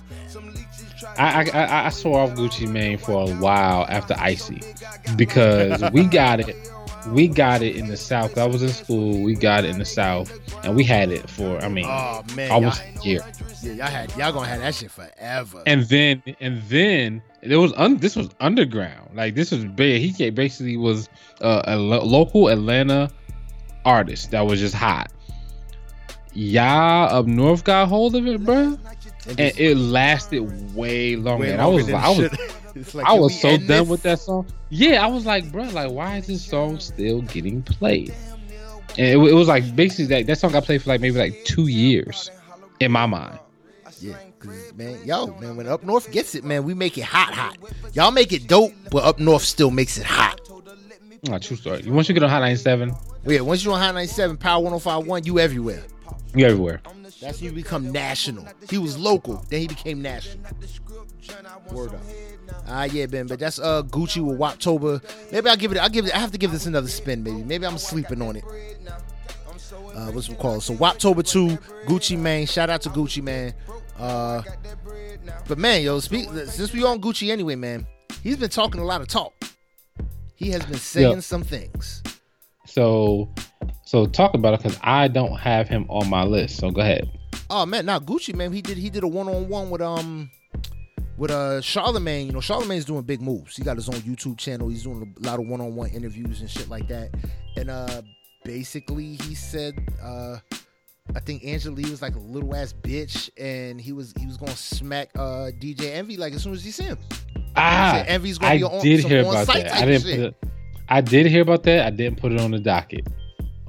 I, I I I saw off Gucci Mane for a while after Icy because we got it. We got it in the South. I was in school. We got it in the South, and we had it for I mean Oh man, almost y'all, a year. yeah, y'all had y'all gonna have that shit forever. And then and then it was un, this was underground. Like this was big. He basically was uh, a lo- local Atlanta artist that was just hot. Y'all up north got hold of it, bro, And and it lasted way longer. way and I was longer I was shit. Like, I was so done this? with that song. Yeah, I was like, bro, like, why is this song still getting played? And it, it was like basically that that song I played for like maybe like two years in my mind. Yeah, man, yo, man, when up north gets it, man, we make it hot, hot. Y'all make it dope, but up north still makes it hot. Oh, true story. Once you get on Hot 97, Yeah, once you're on High 97, Power 1051, you everywhere. you everywhere. That's when you become national. He was local, then he became national. Word up. Ah, yeah, Ben, but that's uh Gucci with Woptober. Maybe I'll give it. I'll give it. I have to give this another spin. Maybe. Maybe I'm sleeping on it. Uh, what's it called? So Waptober two, Gucci Mane. Shout out to Gucci Mane. Uh, but man, yo, speak since we on Gucci anyway, man. He's been talking a lot of talk. He has been saying Yeah. some things. So, so talk about it because I don't have him on my list. So go ahead. Oh man, now Gucci Mane, he did he did a one on one with um with uh Charlemagne. You know, Charlemagne's doing big moves. He got his own YouTube channel. He's doing a lot of one on one interviews and shit like that. And uh basically he said uh I think Angela Yee was like a little ass bitch, and he was he was gonna smack uh DJ Envy like as soon as he see him. Ah, Said Envy's gonna I be on did hear about that. I didn't put it. I did hear about that. I didn't put it on the docket.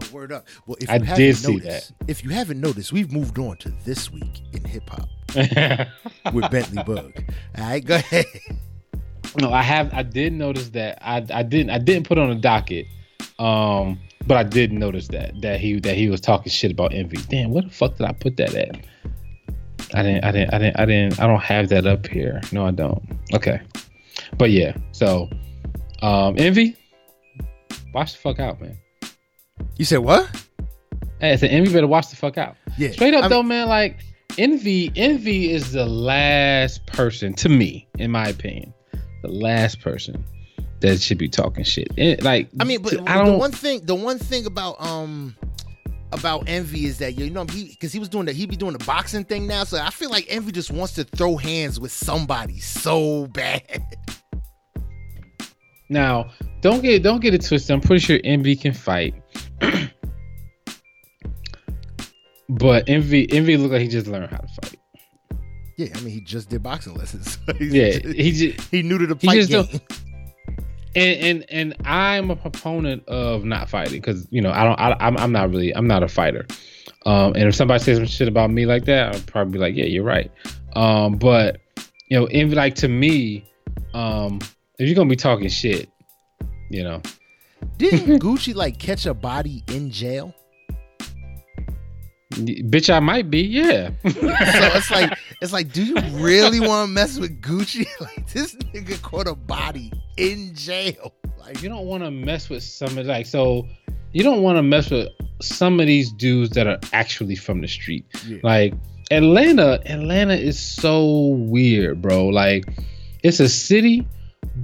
Oh, word up. Well, if I you haven't did see noticed, if you haven't noticed, we've moved on to this week in hip hop with Bentley Bug. All right, go ahead. no, I have. I did notice that. I I didn't. I didn't put on a docket. Um, but I did notice that that he that he was talking shit about envy. Damn, where the fuck did I put that at? I didn't. I didn't. I didn't. I didn't. I don't have that up here. No, I don't. Okay, but yeah. So, um, envy. Watch the fuck out, man. You said what? Hey, I said envy better watch the fuck out. Yeah. Straight up I'm- though, man. Like envy, envy is the last person to me, in my opinion, the last person that should be talking shit. It- like I mean, but I the don't. one thing, the one thing about um about Envy is that you know he because he was doing that he'd be doing the boxing thing now, so I feel like Envy just wants to throw hands with somebody so bad. Now, don't get don't get it twisted. I'm pretty sure envy can fight. but envy envy look like he just learned how to fight. Yeah, I mean he just did boxing lessons. Yeah, just- he just he knew to the fight game. and and and I'm a proponent of not fighting because you know I don't I, I'm I'm not really I'm not a fighter. Um, and if somebody says some shit about me like that, I'll probably be like, yeah, you're right. Um, but you know, envy like to me, um, if you're gonna be talking shit, you know, Didn't Gucci like catch a body in jail? bitch, I might be, yeah. So it's like it's like, do you really want to mess with Gucci? Like this nigga caught a body in jail. Like you don't want to mess with some of like so you don't want to mess with some of these dudes that are actually from the street Yeah. like atlanta atlanta is so weird bro like it's a city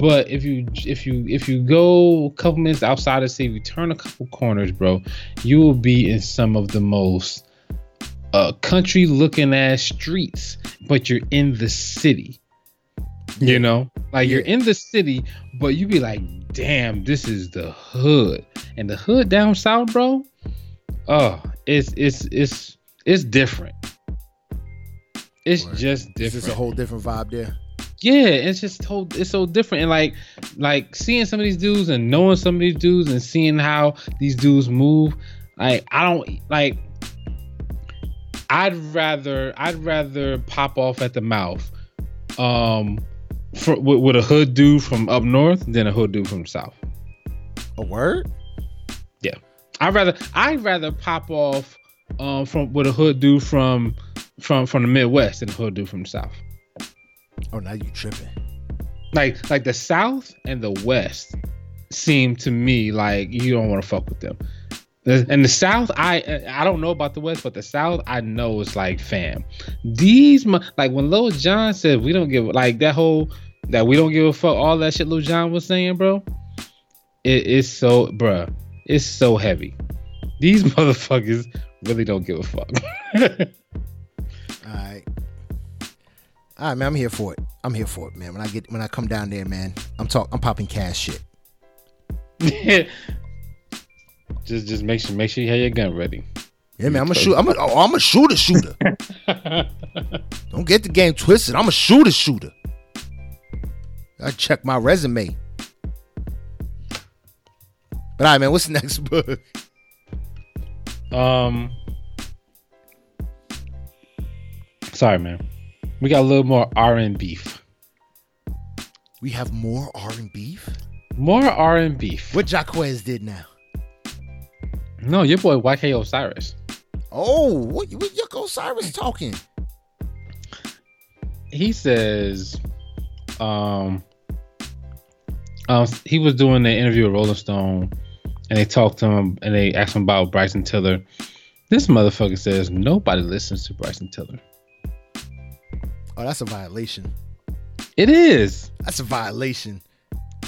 but if you if you if you go a couple minutes outside the city you turn a couple corners bro you will be in some of the most uh country looking ass streets but you're in the city. You know? Like you're in the city but you be like damn this is the hood. And the hood down south bro oh it's it's it's it's different. It's Word. just different It's a whole different vibe there. Yeah it's just so it's so different and like like seeing some of these dudes and knowing some of these dudes and seeing how these dudes move like i don't like i'd rather i'd rather pop off at the mouth um for, with, with a hood dude from up north than a hood dude from the south A word? Yeah. I'd rather i'd rather pop off um from with a hood dude from from from the midwest than a hood dude from the south Oh, now you tripping. like like the south and the west seem to me like you don't want to fuck with them and the south i i don't know about the west but the south i know is like fam these like when lil john said we don't give like that whole that we don't give a fuck all that shit lil john was saying bro it is so bruh it's so heavy these motherfuckers really don't give a fuck All right. All right, man. I'm here for it. I'm here for it, man. When I get when I come down there, man, I'm talk. I'm popping cash shit. just just make sure make sure you have your gun ready Yeah, man. I'm a shoot. I'm a. Oh, I'm a shooter. Shooter. Don't get the game twisted. I'm a shooter. Shooter. I check my resume. But all right, man, what's the next book? Um, sorry, man. We got a little more R and beef. We have more R and beef. More R and beef. What Jacquez did now? No, your boy YK Osiris. Oh, what, what Yuck Osiris talking? He says, um, um, he was doing the interview with Rolling Stone, and they talked to him and they asked him about Bryson Tiller. This motherfucker says nobody listens to Bryson Tiller. Oh, that's a violation. It is. That's a violation.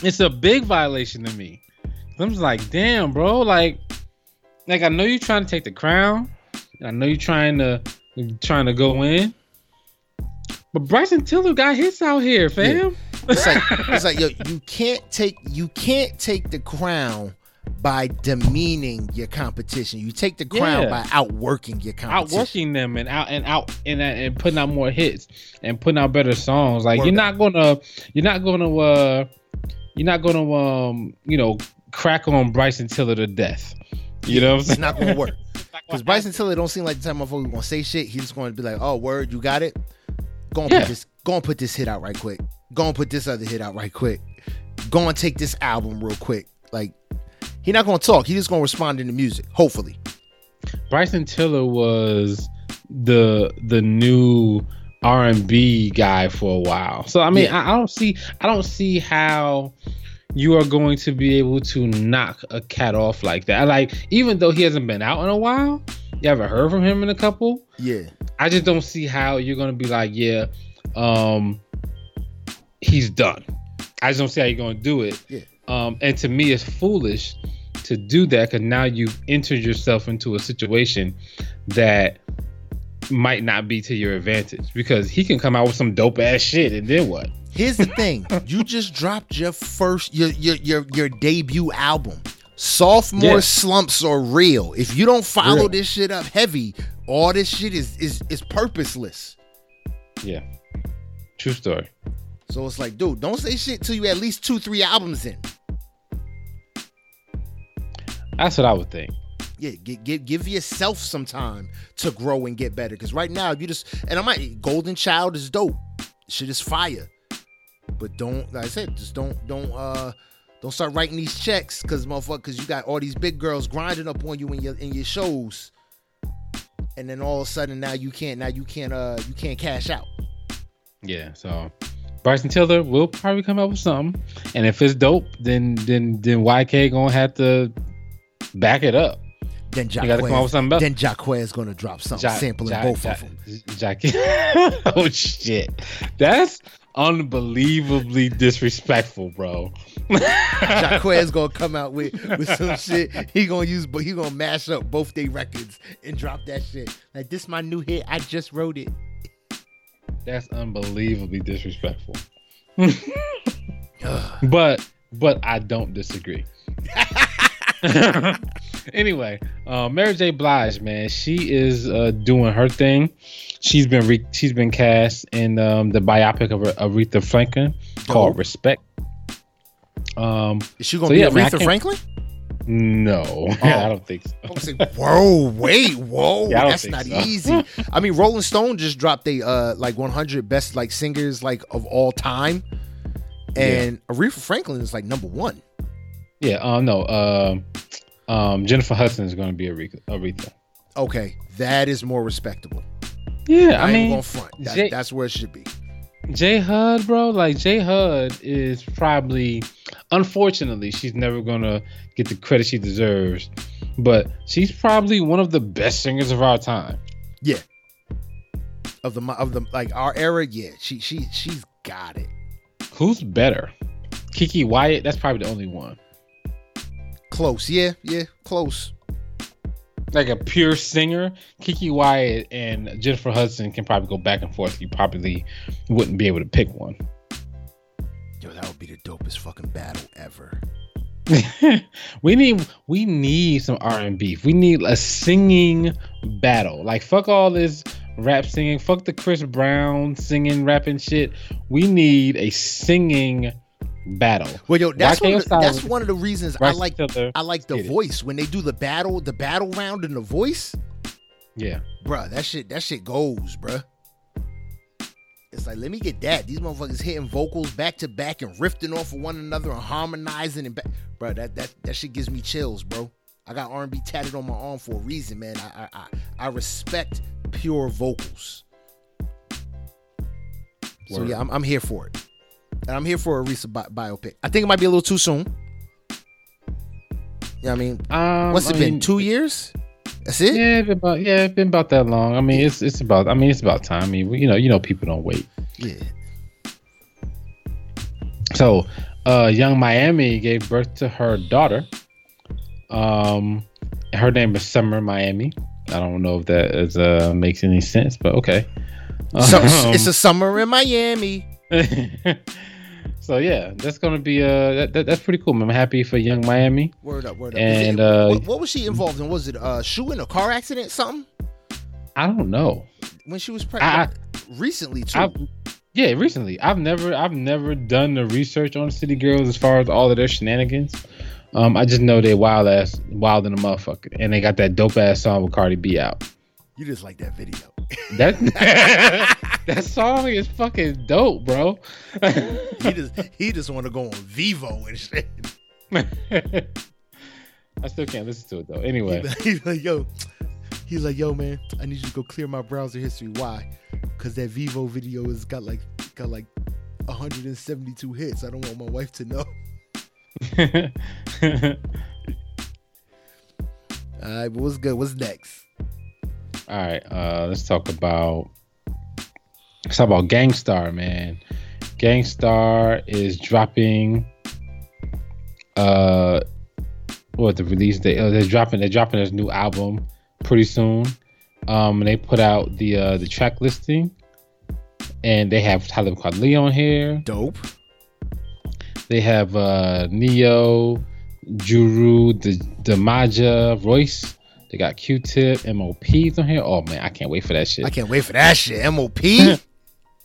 It's a big violation to me. I'm just like, damn, bro. Like, like I know you're trying to take the crown. I know you're trying to trying to go in. But Bryson Tiller got hits out here, fam. Yeah. It's like it's like yo, you can't take you can't take the crown by demeaning your competition. You take the crown Yeah. by outworking your competition. outworking them and out and out and and putting out more hits and putting out better songs. Like Word you're up. not gonna you're not gonna uh you're not gonna um you know crack on Bryson Tiller to death. You know what I'm It's not gonna work. Because Bryson Tiller don't seem like the type of motherfucker gonna say shit. He's just gonna be like, "Oh, word, you got it. Go and Yeah. put this. Go and put this hit out right quick. Go and put this other hit out right quick. Go and take this album real quick." Like, he not gonna talk. He just gonna respond in the music. Hopefully, Bryson Tiller was the the new R and B guy for a while. So I mean, Yeah. I, I don't see I don't see how you are going to be able to knock a cat off like that. Like even though he hasn't been out in a while, you haven't heard from him in a couple. yeah. I just don't see how you're gonna be like, yeah, um, he's done. I just don't see how you're gonna do it. Yeah. Um, and to me, it's foolish to do that because now you've entered yourself into a situation that might not be to your advantage because he can come out with some dope ass shit and then what? Here's the thing: you just dropped your first your your your, your debut album. Sophomore Yeah. slumps are real. If you don't follow Real. this shit up heavy, all this shit is is is purposeless. Yeah, true story. So it's like, dude, don't say shit till you at least two, three albums in. That's what I would think. Yeah, give, give give yourself some time to grow and get better. Cause right now you just and I might Golden Child is dope. Shit is fire. But don't like I said, just don't don't uh don't start writing these checks cause motherfucker cause you got all these big girls grinding up on you in your in your shows. And then all of a sudden now you can't now you can't uh you can't cash out. Yeah, so Bryson Tiller will probably come up with something, and if it's dope, then then then YK gonna have to back it up. Then You gotta come up with something else. then Jacquez is gonna drop something Ja- sampling Ja- both Ja- of them. Jack- oh shit, that's unbelievably disrespectful, bro. Jacquez gonna come out with, with some shit. He gonna use, but he gonna mash up both their records and drop that shit. Like this, my new hit. I just wrote it. That's unbelievably disrespectful. but but I don't disagree. anyway, uh, Mary J. Blige, man, she is uh, doing her thing. She's been re- she's been cast in um, the biopic of Aretha Franklin called Dope. Respect. Um, Is she gonna So, be yeah, Aretha can't- Franklin? No, I don't think so. I was like, whoa, wait, whoa, Yeah, that's not so. easy. I mean, Rolling Stone just dropped a uh like 100 best like singers like of all time, and Aretha Franklin is like number one. Yeah, um, no, um, um, Jennifer Hudson is going to be Aretha. Aretha. Okay, that is more respectable. Yeah, I, I ain't mean, gonna front. That- Jay- that's where it should be. J Hud, bro, like J Hud is probably, unfortunately, she's never gonna get the credit she deserves, but she's probably one of the best singers of our time. Yeah. Of the of the like our era, yeah, she she she's got it. Who's better? Keke Wyatt, that's probably the only one. Close, yeah, yeah, close. Like a pure singer, Keke Wyatt and Jennifer Hudson can probably go back and forth. You probably wouldn't be able to pick one. Yo, that would be the dopest fucking battle ever. we need we need some R and B. We need a singing battle. Like fuck all this rap singing. Fuck the Chris Brown singing rapping shit. We need a singing battle. Well, yo, that's one, of the, that's one of the reasons I like I like the voice when they do the battle, the battle round and the voice, Yeah. bruh. That shit, that shit goes, bruh. It's like let me get that. These motherfuckers hitting vocals back to back and riffing off of one another and harmonizing and back, bruh. That that that shit gives me chills, bro. I got R&B tatted on my arm for a reason, man. I I I, I respect pure vocals. So yeah, I'm, I'm here for it, and I'm here for a Risa bi- biopic. I think it might be a little too soon. Yeah, I mean, Um, what's it I been? mean, Two years? That's it. Yeah, it's been about yeah, it's been about that long. I mean, it's it's about. I mean, it's about time. I mean, you know, you know, people don't wait. Yeah. So, uh, Yung Miami gave birth to her daughter. Um, her name is Summer Miami. I don't know if that is uh makes any sense, but okay. So Um, it's a summer in Miami. so yeah, that's gonna be uh that, that, that's pretty cool. I'm happy for Yung Miami. Word up, word up. And, it- uh, what, what was she involved in? Was it uh shooting a car accident, something? I don't know. When she was pregnant, I, recently too. I, yeah, recently. I've never I've never done the research on City Girls as far as all of their shenanigans. Um, I just know they wild ass wild in a motherfucker, and they got that dope ass song with Cardi B out. you just like that video. That that song is fucking dope, bro. he just he just want to go on Vevo and shit. I still can't listen to it though. Anyway, He's like, yo, he's like, yo, man, I need you to go clear my browser history. Why? Because that Vevo video has got like got like 172 hits. I don't want my wife to know. All right, but what's good? What's next? All right, uh, let's talk about let's talk about Gang Starr, man. Gang Starr is dropping. Uh, what the release date? Oh, they're dropping. They're dropping this new album pretty soon. Um, and they put out the uh the track listing, and they have Talib Kweli on here. Dope. They have uh Ne-Yo, Jeru, the Damaja, Royce. They got Q-Tip, MOPs on here. Oh man, I can't wait for that shit. I can't wait for that shit. MOP.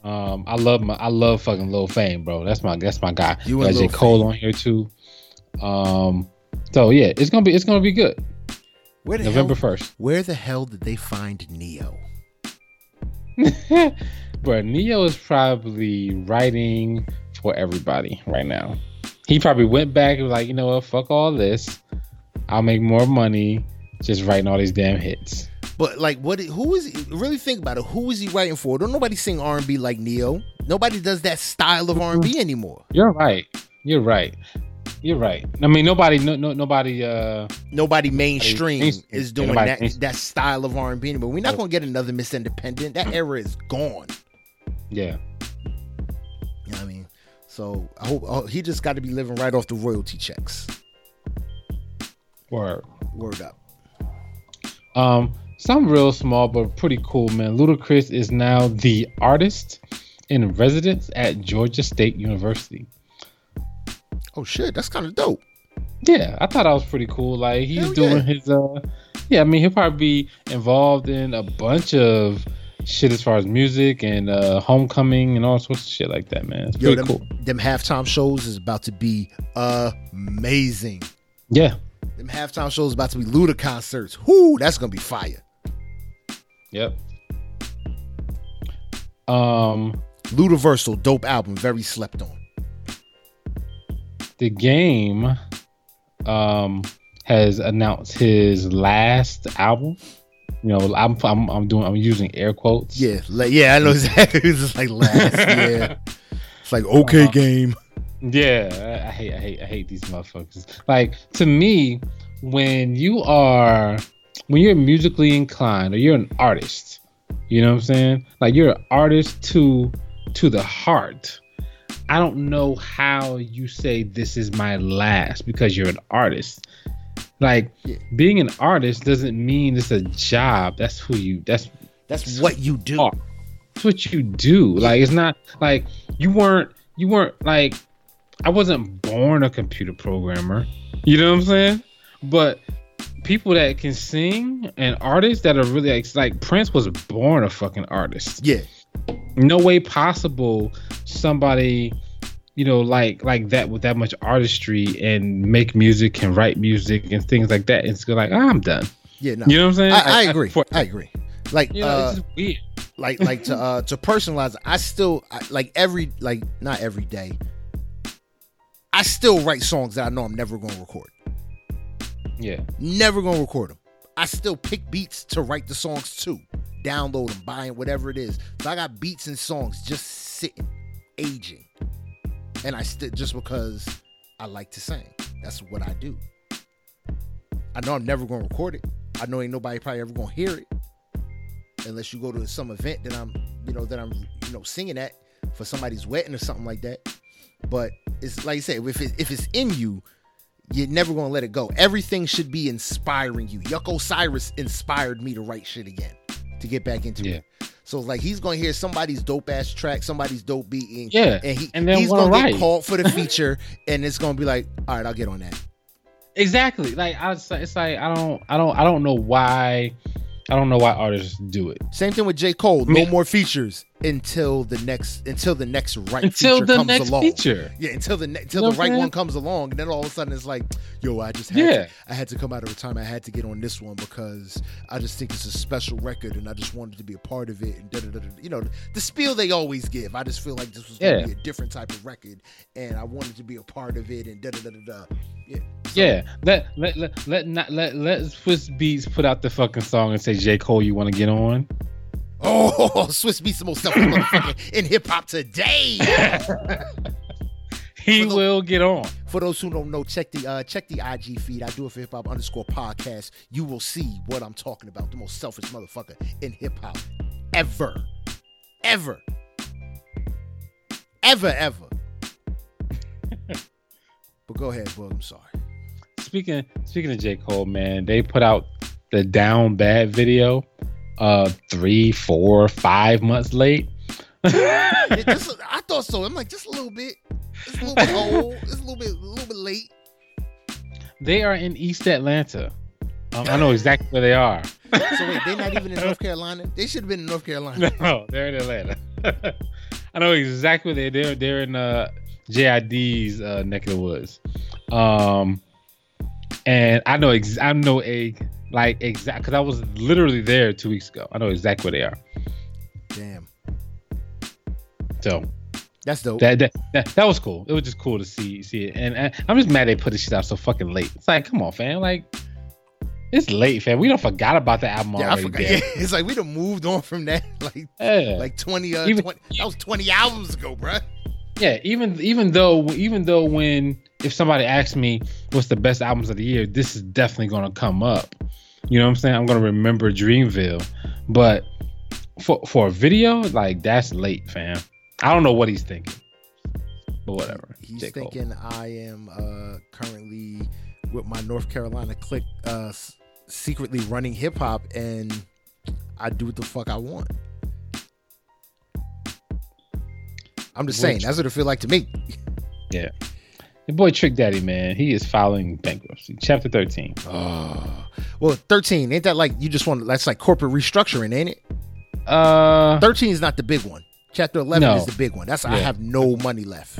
Um, I love my, I love fucking Lil Fame, bro. That's my, that's my guy. You got and J Cole Fame. on here too. Um, so yeah, it's gonna be, it's gonna be good. Where November first, Where the hell did they find Ne-Yo? but Ne-Yo is probably writing for everybody right now. He probably went back and was like, you know what, fuck all this. I'll make more money just writing all these damn hits. But like, what? Who is? He, really think about it. Who is he writing for? Don't nobody sing R and B like Ne-Yo. Nobody does that style of R and B anymore. You're right. You're right. You're right. I mean, nobody, no, no, nobody. uh Nobody mainstream mainstream. is doing Nobody that mainstream. that style of R and B anymore. We're not gonna get another Miss Independent. That era is gone. Yeah. You know what I mean? So I hope oh, he just got to be living right off the royalty checks. Word. Word up. Um, some real small but pretty cool, man. Ludacris is now the artist in residence at Georgia State University. Oh shit, that's kind of dope. Yeah, I thought that was pretty cool. Like he's Hell doing yeah. his uh yeah, I mean he'll probably be involved in a bunch of shit as far as music and uh homecoming and all sorts of shit like that, man. It's Yo, pretty them, cool. them halftime shows is about to be amazing. Yeah. Them halftime shows about to be Luda concerts. Whoo, that's gonna be fire. Yep. Um Ludaversal, dope album, very slept on. the game um has announced his last album. You know, I'm I'm, I'm doing I'm using air quotes. Yeah, like, yeah, I know exactly. It's just like last. yeah, it's like okay, Uh-huh. game. Yeah, I, hate I hate I hate these motherfuckers. Like to me, when you are when you're musically inclined or you're an artist, you know what I'm saying? Like you're an artist to to the heart. I don't know how you say this is my last because you're an artist. Like being an artist doesn't mean it's a job. That's who you that's That's what you do. That's what you do. Like it's not like you weren't you weren't like I wasn't born a computer programmer. You know what I'm saying? But people that can sing and artists that are really like, like Prince was born a fucking artist. Yeah, No way possible somebody you know, like like that with that much artistry and make music and write music and things like that. It's like, oh, I'm done. Yeah, no. You know what I'm saying? I, I agree. I, I agree. Like, you know, uh, it's weird. like, like to uh to personalize. I still I, like every like not every day. I still write songs that I know I'm never going to record. Yeah. Never going to record them. I still pick beats to write the songs too. Download them, buy 'em, whatever it is. So I got beats and songs just sitting, aging, and I still just because I like to sing. That's what I do. I know I'm never going to record it. I know ain't nobody probably ever going to hear it unless you go to some event that I'm, you know, that I'm, you know, singing at for somebody's wedding or something like that. But it's like I say, if it, if it's in you, you're never gonna let it go. Everything should be inspiring you. Yuck Osiris inspired me to write shit again, to get back into Yeah. it. So like he's gonna hear somebody's dope ass track, somebody's dope beat, and, Yeah. and he And then he's gonna write. get called for the feature, and it's gonna be like, all right, I'll get on that. Exactly. Like I was, it's like I don't I don't I don't know why I don't know why artists do it. Same thing with J Cole. No more features until the next until the next right Until feature the comes next along. feature. Yeah, until the ne- until the right one comes along, and then all of a sudden it's like, yo, I just had Yeah. to, I had to come out of retirement. I had to get on this one because I just think it's a special record, and I just wanted to be a part of it. And da da da. You know, the spiel they always give. I just feel like this was Yeah. be a different type of record, and I wanted to be a part of it. And da da da da da. Yeah. So, Yeah. Let let let let not let let Swizz Beatz put out the fucking song and say J Cole, you want to get on? Oh, Swizz Beatz the most selfish motherfucker in hip hop today. he the- will get on. For those who don't know, check the uh, check the IG feed. I do it for hip hop underscore podcast. You will see what I'm talking about. The most selfish motherfucker in hip hop ever, ever, ever, ever. but go ahead, Boog. I'm sorry. Speaking speaking of J Cole, man, they put out the Down Bad video, uh, three, four, five months late. It just- I thought so. I'm like just a little bit. It's a little bit old. It's a little bit, a little bit late. they are in East Atlanta. Um, I know exactly where they are. So wait, they're not even in North Carolina. They should have been in North Carolina. No, they're in Atlanta. I know exactly where they're. They're they're in uh, JID's uh, neck of the woods. Um, and I know ex- I know a like exact because I was literally there two weeks ago. I know exactly where they are. Damn, So that's dope. that that, that that was cool. It was just cool to see see it. And, and I'm just mad they put this shit out so fucking late. It's like, come on, fam. Like, it's late, fam. We don't forgot about the album yeah, I already. forgot. Yeah, it's like we done moved on from that. Like Yeah. like 20 uh Even- 20, that was 20 albums ago bruh. Yeah, even even though even though when if somebody asks me what's the best albums of the year, this is definitely gonna come up. You know what I'm saying? I'm gonna remember Dreamville, but for for a video like that's late, fam. I don't know what he's thinking, but whatever. he's J. Cole. thinking i am uh currently with my north carolina clique uh secretly running hip-hop and i do what the fuck i want i'm just saying that's what it feel like to me Your boy Trick Daddy, man, he is filing bankruptcy. Chapter 13. oh well 13 ain't that like you just want that's like corporate restructuring ain't it Uh, 13 is not the big one chapter 11 No. is the big one that's i have no money left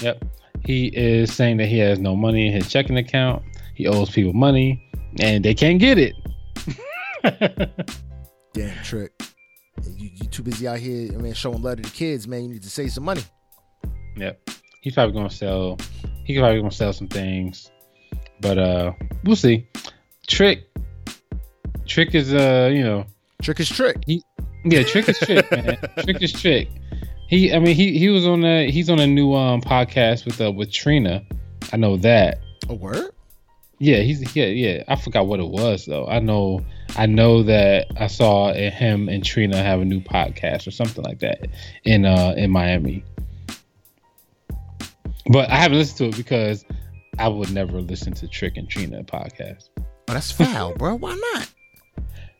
yep. He is saying that he has no money in his checking account. He owes people money, and they can't get it. damn trick you, you too busy out here I mean showing love to the kids man you need to save some money Yep. He's probably gonna sell. He's probably gonna sell some things, but uh, we'll see. Trick. Trick is uh, you know, trick is trick yeah, Trick is Trick, man. Trick is Trick. He, I mean, he he was on a he's on a new um podcast with uh with Trina. I know that. a word Yeah, he's yeah yeah. I forgot what it was though. I know I know that I saw him and Trina have a new podcast or something like that in uh in Miami. But I haven't listened to it because I would never listen to Trick and Trina podcast Oh, that's foul, bro. Why not?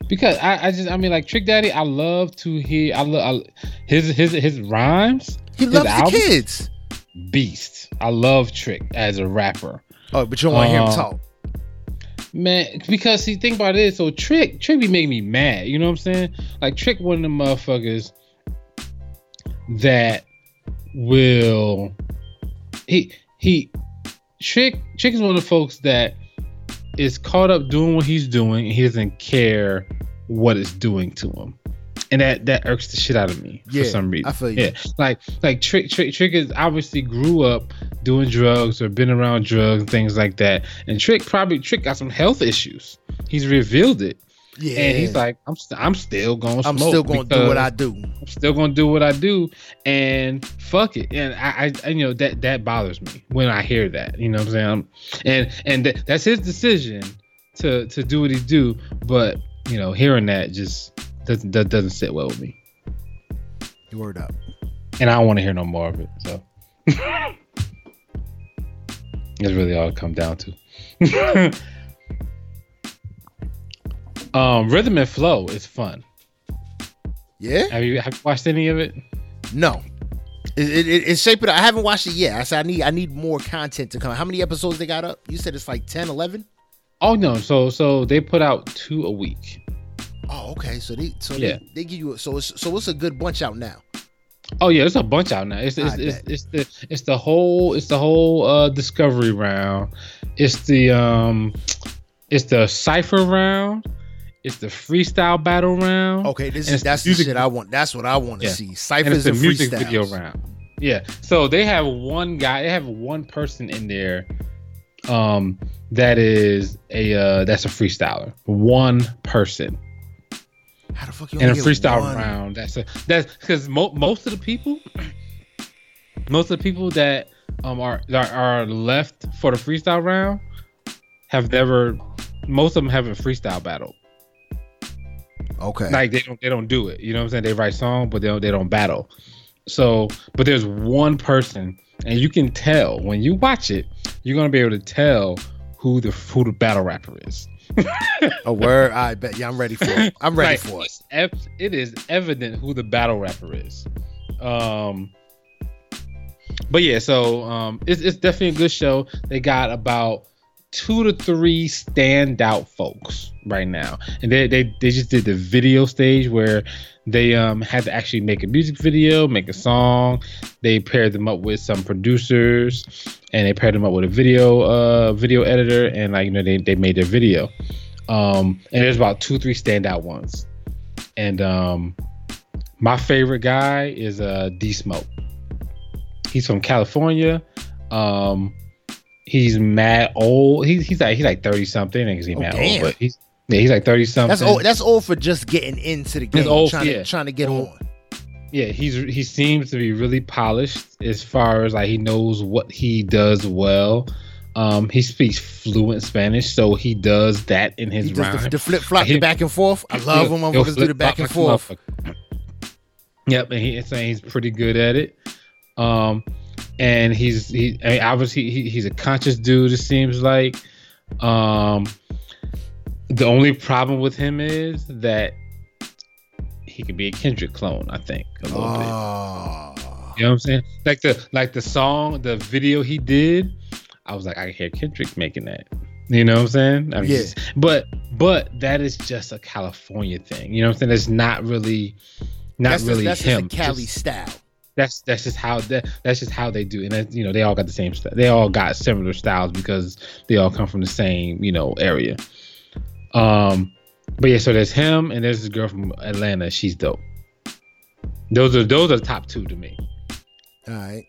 because I, I just I mean like Trick Daddy I love to hear I love his his his rhymes He loves the kids. beast. I love Trick as a rapper. Oh, but you don't want to hear him Uh, talk. Man, because see, think about it. So Trick, Trick be making me mad. You know what I'm saying? Like Trick, one of the motherfuckers that will he he Trick Trick is one of the folks that is caught up doing what he's doing and he doesn't care what it's doing to him. And that that irks the shit out of me Yeah, for some reason. I feel you. Yeah. Like like Trick Trick Trick is obviously grew up doing drugs or been around drugs and things like that. And Trick probably Trick got some health issues. He's revealed it. Yeah, And he's like, I'm st- I'm still gonna I'm still gonna do what I do. I'm still gonna do what I do, and fuck it. And I, I, you know, that that bothers me when I hear that. You know what I'm saying? I'm- and and th- that's his decision to to do what he do. But you know, hearing that just doesn't that doesn't sit well with me, You Word up. and I don't want to hear no more of it. So that's really all it come down to. um, rhythm and flow is fun. Yeah. Have you have you watched any of it? No. It, it, it, it's shaping. I haven't watched it yet. I said I need I need more content to come. How many episodes they got up? You said it's like 10, 11? Oh no, so so they put out two a week. Oh, okay. So they so Yeah. they, they give you a, so it's so it's a good bunch out now. Oh yeah, there's a bunch out now. It's it's, it's, it's the it's the whole it's the whole uh discovery round. It's the um it's the cipher round. It's the freestyle battle round. Okay, this is that's the music- shit I want. That's what I want to Yeah. see. and Ciphers it's and, the music freestyles. video round. Yeah. So they have one guy, they have one person in there um that is a uh that's a freestyler. One person. How the fuck you and a freestyle one? round. That's a that's because mo- most of the people, most of the people that um are that are left for the freestyle round have never. Most of them haven't freestyle battled. Okay. Like they don't they don't do it. You know what I'm saying? They write song, but they don't they don't battle. So, but there's one person, and you can tell when you watch it, you're gonna be able to tell who the who the battle rapper is. a word. I bet. Yeah, I'm ready for it. I'm ready Like, for it. It is evident who the battle rapper is. Um, but yeah, so um, it's it's definitely a good show. They got about two to three standout folks right now, and they they they just did the video stage where they um had to actually make a music video, make a song. They paired them up with some producers, and they paired them up with a video uh video editor, and like you know they they made their video. Um, and there's about two three standout ones, and um, my favorite guy is uh D Smoke. He's from California. Um, he's mad old. He's he's like he's like thirty something. He's Oh, mad damn. old, but he's yeah, he's like thirty something. That's old. That's old for just getting into the game. old, trying yeah. to trying to get on. yeah, he's he seems to be really polished as far as like he knows what he does well. Um, he speaks fluent Spanish, so he does that in his He does rhyme. the, the flip flop, the back and forth. I love when He'll motherfuckers do the back and forth. Yep, and he's saying he's pretty good at it. Um, and he's he I mean, obviously he, he's a conscious dude. It seems like. Um, the only problem with him is that he could be a Kendrick clone. I think a little bit. Oh. You know what I'm saying? Like the like the song, the video he did, I was like, I can hear Kendrick making that. You know what I'm saying? I mean, Yeah. it's- But but that is just a California thing. You know what I'm saying? It's not really not that's really just, that's him. just a Cali Just- style. That's that's just how that that's just how they do. And that, you know, they all got the same stuff. They all got similar styles because they all come from the same, you know, area. Um but yeah, so there's him and there's this girl from Atlanta. She's dope. Those are those are the top two to me. All right.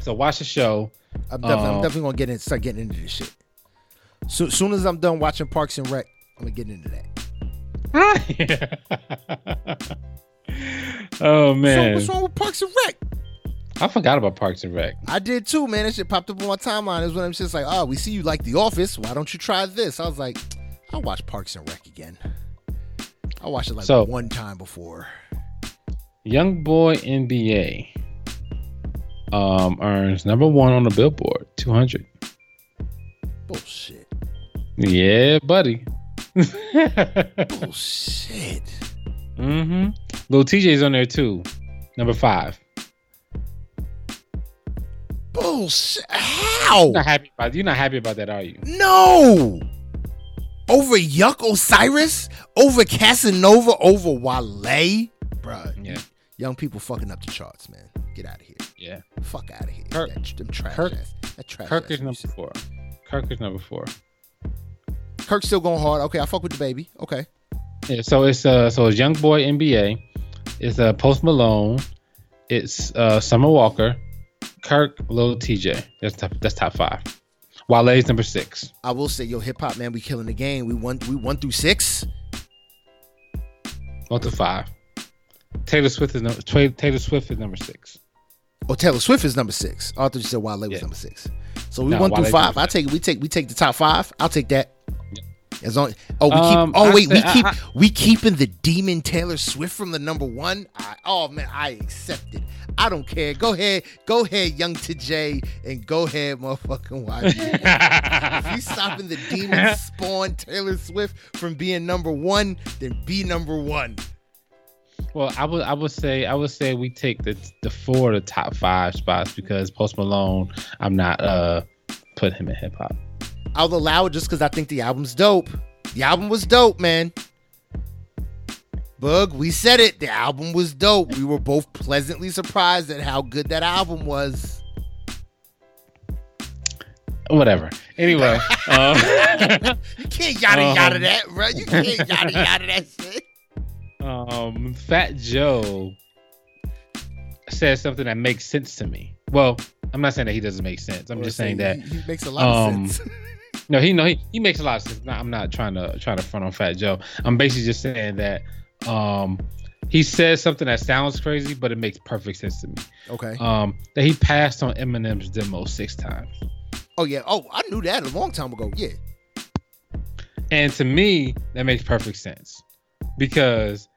So watch the show. I'm definitely, I'm Um, definitely gonna get in, start getting into this shit. So soon as I'm done watching Parks and Rec, I'm gonna get into that. oh So man, what's wrong with Parks and Rec? I forgot about Parks and Rec. I did too, man. That shit popped up on my timeline. It was when I'm just like, oh, we see you like The Office. Why don't you try this? I was like, I'll watch Parks and Rec again. I watched it like So- one time before. YoungBoy NBA um, earns number one on the Billboard 200. Bullshit. Yeah, buddy. Bullshit. Mm-hmm. Little Tjay's on there too. Number five. Bullshit. How? You're not happy about you're not happy about that, are you? No. Over Yuck Osiris? Over Casanova? Over Wale? Bruh. Yeah. Young people fucking up the charts, man. Get out of here. Yeah. Fuck out of here. Kirk- that, them trash Kirk- ass. That trash Kirk ass is number four. Kirk is number four. Kirk's still going hard. Okay, I fuck with DaBaby. Okay. Yeah, so it's uh so it's YoungBoy NBA, it's uh Post Malone, it's uh Summer Walker, Kirk, Lil Tjay. That's top that's top five. Wale's number six. I will say, yo, hip hop man, we killing the game. We won. We won through six. One to five. Taylor Swift is number Taylor Swift is number six. Oh, Taylor Swift is number six. Thought you said Wale was number six. So we No, won through five. I take it. We take we take the top five. I'll take that. As long oh we Um, keep oh I wait we say- I- keep I- we keeping the demon Taylor Swift from the number one. I, oh man, I accept it. I don't care. Go ahead, go ahead, young to Jay, and go ahead, motherfucking YB. if you stopping the demon spawn Taylor Swift from being number one, then be number one. Well, I would I would say I would say we take the the four of the top five spots because Post Malone, I'm not uh put him in hip hop. I'll allow it just because I think the album's dope. The album was dope, man. Bug, we said it. The album was dope. We were both pleasantly surprised at how good that album was. Whatever. Anyway, um, You can't yada yada Um, that, bro. You can't yada yada that shit. um, Fat Joe said something that makes sense to me. Well, I'm not saying that he doesn't make sense. I'm just saying that he, he makes a lot um, of sense. no, he no he, he makes a lot of sense. No, I'm not trying to try to front on Fat Joe. I'm basically just saying that um he says something that sounds crazy, but it makes perfect sense to me. Okay. Um, that he passed on Eminem's demo six times. Oh yeah. Oh, I knew that a long time ago. Yeah. And to me, that makes perfect sense because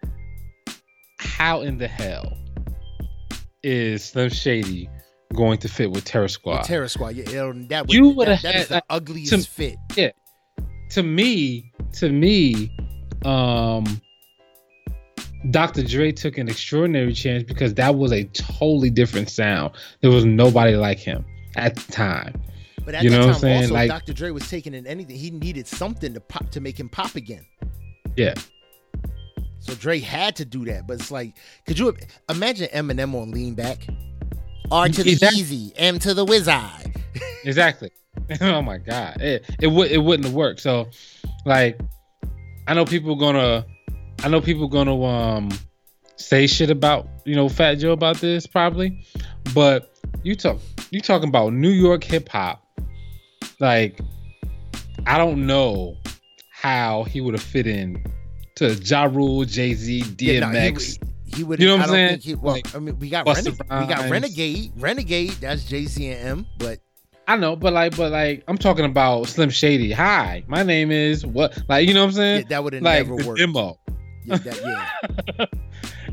how in the hell is Slim Shady going to fit with Terror Squad? Terror Squad. Yeah. That would, You would've that, that is had- the ugliest fit. Yeah, to me, to me, um, Dr. Dre took an extraordinary chance because that was a totally different sound. There was nobody like him at the time. But at You that know what I'm time, saying? also, Like- Dr. Dre was taking in anything. He needed something to pop to make him pop again. Yeah. So Dre had to do that. But it's like, could you imagine Eminem on Lean Back? R to the Exactly. easy, M to the eye. Exactly. oh my god, it it would it wouldn't have worked. So, like, I know people gonna, I know people gonna um say shit about you know Fat Joe about this probably, but you talk you talking about New York hip hop, like, I don't know how he would have fit in to Ja Rule, Jay Z, Yeah, no, DMX. He, would. You know what I I'm don't saying? think he. Well, Like, I mean, we got we got Renegade. Renegade. That's Jay Z and M. But I know, but like, but like, I'm talking about Slim Shady. Hi, my name is what? Like, you know what I'm saying? yeah, that would have like never worked. demo. Yeah, that, yeah.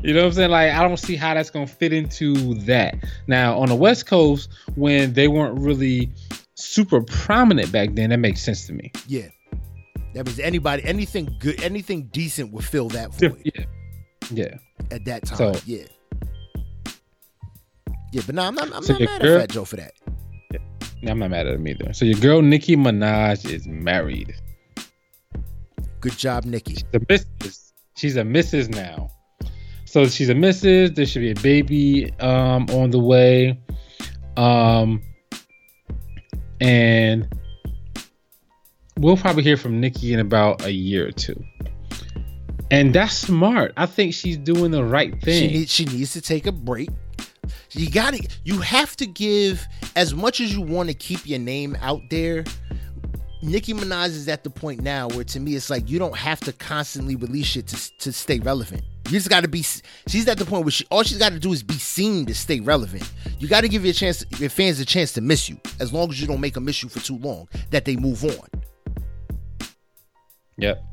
You know what I'm saying? Like, I don't see how that's gonna fit into that. Now, on the West Coast, when they weren't really super prominent back then, that makes sense to me. Yeah. That means anybody, anything good, anything decent would fill that void Yeah, yeah. at that time. So- yeah. Yeah, but no, I'm not, I'm So not mad girl- at Fat Joe for that. Yeah, I'm not mad at him either. So your girl Nicki Minaj is married. Good job, Nicki. The Mrs. She's a Mrs. now. So she's a Mrs. There should be a baby um, on the way. Um, and we'll probably hear from Nicki in about a year or two. And that's smart. I think she's doing the right She thing. needs she needs to take a break. You got to you have to give as much as you want to keep your name out there. Nicki Minaj is at the point now where to me it's like you don't have to constantly release shit to, to stay relevant. You just got to be. She's at the point where she all she's got to do is be seen to stay relevant. You got to give your chance, your fans a chance to miss you. As long as you don't make them miss you for too long, that they move on. yep.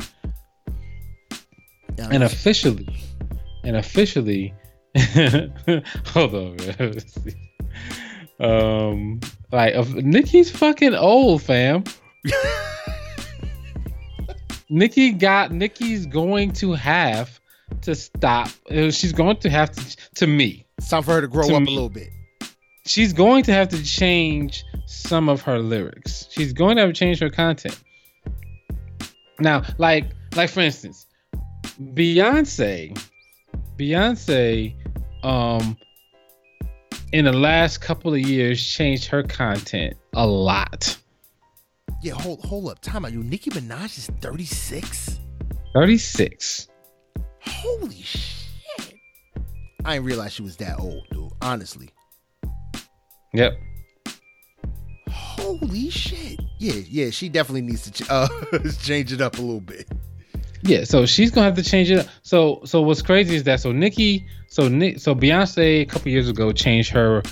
Um, And officially, and officially, hold on, man. Let's see. Um, like of Nicki's fucking old, fam. Nicki got Nicki's going to have to stop. uh, She's going to have to, to me. it's time for her to grow to up me. a little bit. She's going to have to change some of her lyrics. She's going to have to change her content. Now, like, like for instance, Beyonce, Beyonce, um in the last couple of years changed her content a lot. Yeah, hold hold up. Time out. You Nicki Minaj is 36? 36. Holy shit. I didn't realize she was that old, dude. Honestly. Yep. Holy shit. Yeah, yeah, she definitely needs to ch- uh, change it up a little bit. Yeah, so she's gonna have to change it. Up. So, so what's crazy is that so Nicki, so Nick, so Beyonce a couple years ago changed her,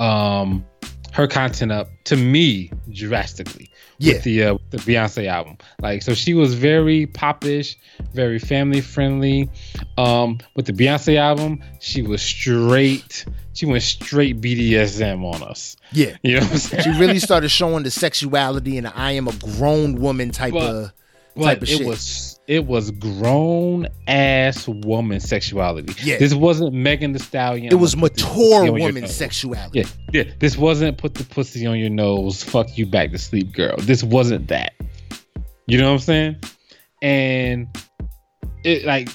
um, her content up to me drastically. Yeah. With the uh, the Beyonce album, like so she was very popish, very family friendly. Um, with the Beyonce album, she was straight. She went straight BDSM on us. Yeah. You know what I'm saying? She really started showing the sexuality and the I am a grown woman type But- of but type of it shit. was it was grown ass woman sexuality. Yeah. This wasn't Megan Thee Stallion. it was I'm gonna put this mature pussy on your woman sexuality. Yeah, yeah. This wasn't put the pussy on your nose, fuck you back to sleep, girl. This wasn't that. You know what I'm saying? And it like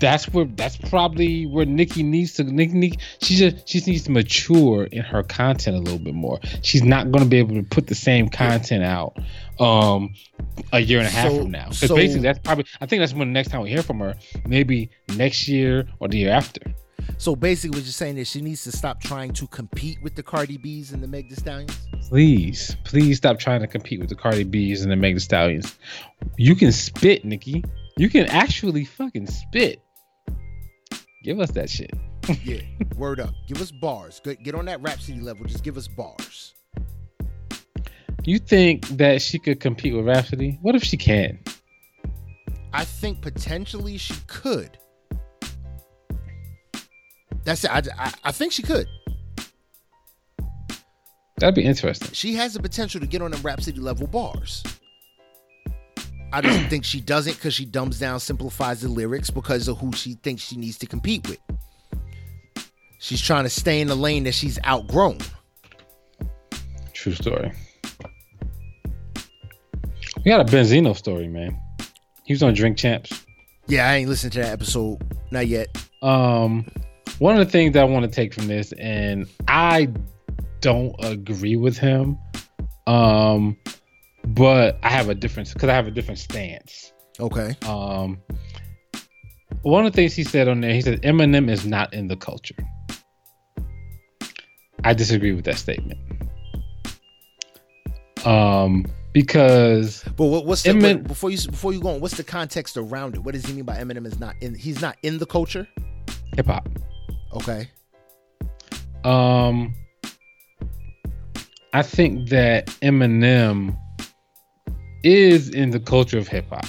that's where that's probably where Nicki needs to Nicki, Nicki she just she needs to mature in her content a little bit more. She's not gonna be able to put the same content out um a year and a half So- from now. Because so- basically that's probably I think that's when the next time we hear from her, maybe next year or the year after. So basically, what you're saying is she needs to stop trying to compete with the Cardi B's and the Meg Thee Stallions. Please, please stop trying to compete with the Cardi B's and the Meg Thee Stallions. You can spit, Nicki. You can actually fucking spit. Give us that shit. Yeah, word up. Give us bars. Get, get on that Rapsody level. Just give us bars. You think that she could compete with Rapsody? What if she can? I think potentially she could. That's it. I, I, I think she could. That'd be interesting. She has the potential to get on them Rapsody level bars. I just think she doesn't because she dumbs down, simplifies the lyrics because of who she thinks she needs to compete with. She's trying to stay in the lane that she's outgrown. True story. We got a Benzino story, man. He was on Drink Champs. Yeah, I ain't listened to that episode. Not yet. Um, one of the things that I want to take from this, and I don't agree with him, um, but I have a different because I have a different stance. Okay. Um, one of the things he said on there, he said Eminem is not in the culture. I disagree with that statement. Um, because But what, what's the, Emin- what- before you before you go on? What's the context around it? What does he mean by Eminem is not in? He's not in the culture. hip hop. Okay. Um, I think that Eminem is in the culture of hip hop.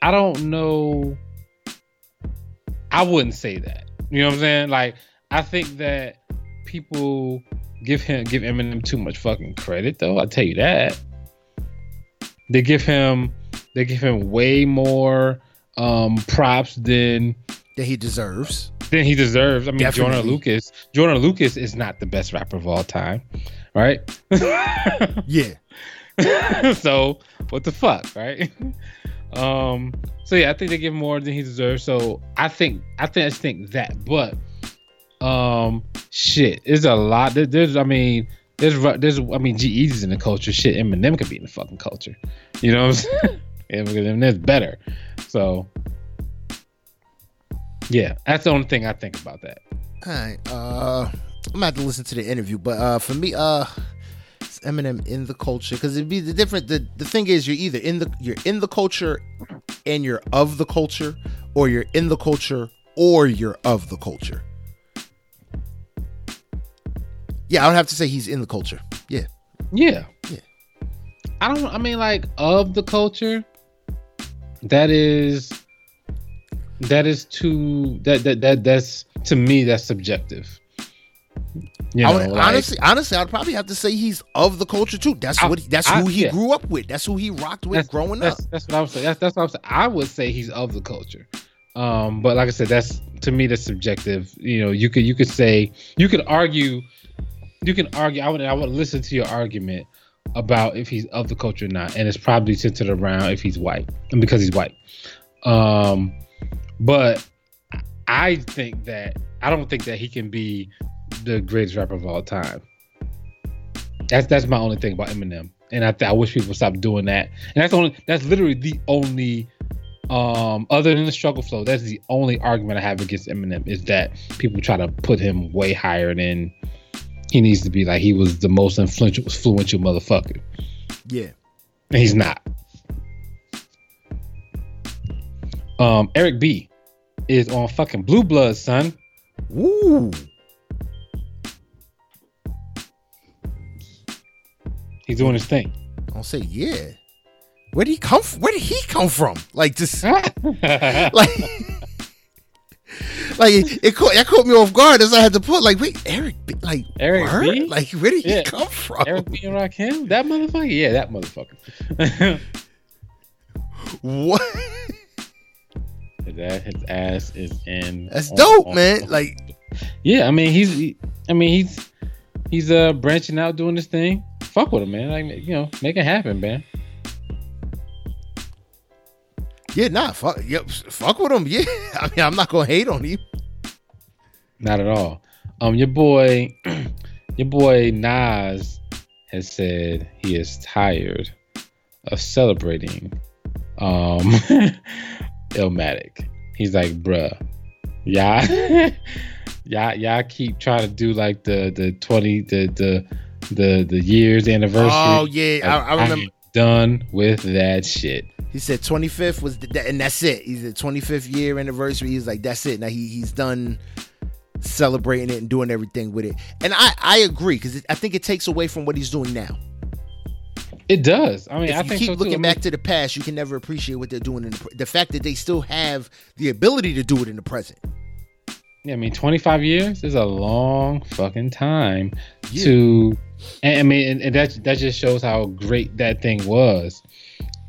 I don't know. I wouldn't say that. You know what I'm saying? Like, I think that people give him give Eminem too much fucking credit, though. I tell you that. They give him they give him way more um props than That he deserves. than he deserves. I mean, Joyner Lucas. Joyner Lucas is not the best rapper of all time, right? Yeah. so what the fuck, right? Um. So yeah, I think they give more than he deserves. So I think I think I just think that, but um, shit, there's a lot. There, there's I mean. There's, there's, I mean, G-Eazy's in the culture. Shit, Eminem could be in the fucking culture. You know what I'm saying? yeah, because Eminem's better. So, yeah, that's the only thing I think about that. All right. Uh, I'm gonna have to listen to the interview, but uh, for me, uh, it's Eminem in the culture because it'd be the different. The the thing is, you're either in the you're in the culture, and you're of the culture, or you're in the culture, or you're of the culture. Yeah, I would have to say he's in the culture. Yeah. Yeah. Yeah. I don't I mean like of the culture that is that is too that that, that that's to me that's subjective. You I would, like- honestly, honestly, I'd probably have to say he's of the culture too. That's I- what. He, that's I- who he yeah. grew up with. That's who he rocked with that's, growing up. that's, That's what I was saying. That's, that's what I was saying. I would say he's of the culture. Um, but like I said, that's to me that's subjective. You know, you could you could say you could argue, you can argue. I would I would listen to your argument about if he's of the culture or not, and it's probably centered around if he's white and because he's white. Um, but I think that I don't think that he can be the greatest rapper of all time. That's that's my only thing about Eminem, and I I wish people stop doing that. And that's only that's literally the only um other than the struggle flow that's the only argument i have against eminem is that people try to put him way higher than he needs to be like he was the most influential influential motherfucker Yeah. and he's not um eric b is on fucking blue blood son Woo. he's doing his thing I'll say yeah. Where did he come? From? Where did he come from? Like just like like it, caught that caught me off guard as I had to put like wait Eric B- like Eric? B? like where did he come from? eric b and rakim that motherfucker yeah that motherfucker What? that his ass is in That's on- dope, on- man. Like Yeah, I mean he's he- I mean he's he's uh branching out doing this thing. Fuck with him, man. Like you know, make it happen, man. Yeah, nah, fuck, yep, fuck with him. Yeah, I mean I'm not gonna hate on him. Not at all. Um your boy your boy Nas has said he is tired of celebrating um Illmatic. He's like, bruh, y'all y'all y'all keep trying to do like the the 20 the the the the years anniversary. Oh yeah, I, I remember. Done with that shit. He said 25th was the, and that's it. He's the 25th year anniversary. He's like, that's it. Now he he's done celebrating it and doing everything with it. And I I agree because I think it takes away from what he's doing now. It does. I mean, If I you think keep so looking I mean, back to the past, you can never appreciate what they're doing in the, the fact that they still have the ability to do it in the present. yeah, I mean, 25 years is a long fucking time Yeah. to. And I mean, and, and that that just shows how great that thing was.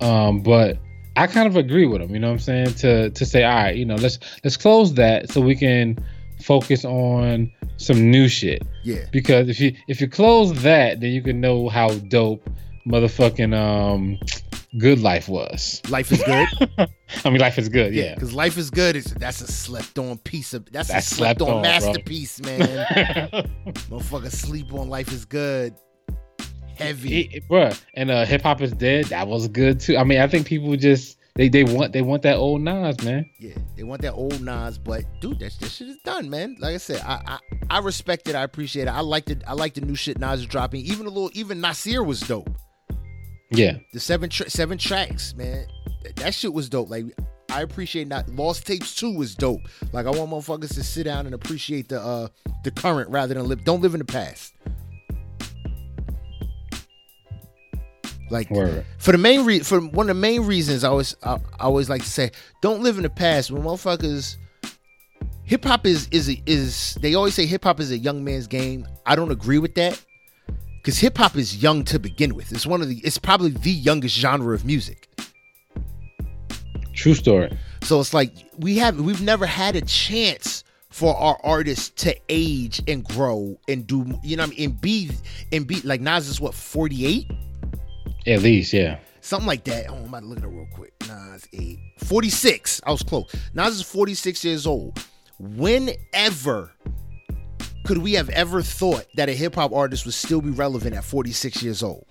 Um, but I kind of agree with him. You know what I'm saying? To to say, all right, you know, let's let's close that so we can focus on some new shit. Yeah, Because if you if you close that, then you can know how dope motherfucking um good life was. life is good. I mean, life is good. yeah, Yeah. because life is good. Is that's a slept on piece of that's, That's a slept, slept on on, bro. masterpiece, man. Motherfucker, sleep on life is good. Heavy. It- it- bruh. And uh, hip hop is dead. That was good too. I mean, I think people just they they want they want that old Nas man. Yeah, they want that old Nas, but dude, that, that shit is done, man. Like I said, I, I I respect it. I appreciate it. I like it. I like the new shit Nas is dropping. Even a little, even Nasir was dope. Yeah, The seven tra- seven tracks, man. That, shit was dope. Like I appreciate that. Lost Tapes Two was dope. Like I want motherfuckers to sit down and appreciate the uh the current rather than live. Don't live in the past. Like word. for the main re- for one of the main reasons I always I, I always like to say don't live in the past when motherfuckers hip hop is is is they always say hip hop is a young man's game. I don't agree with that because hip hop is young to begin with. It's one of the it's probably the youngest genre of music. True story. So it's like we have we've never had a chance for our artists to age and grow and do you know what I mean and be and be like Nas is what 48 At least, yeah. something like that. Oh, I'm about to look at it real quick. Nas eight. 46. I was close. Nas is 46 years old. Whenever could we have ever thought that a hip hop artist would still be relevant at 46 years old?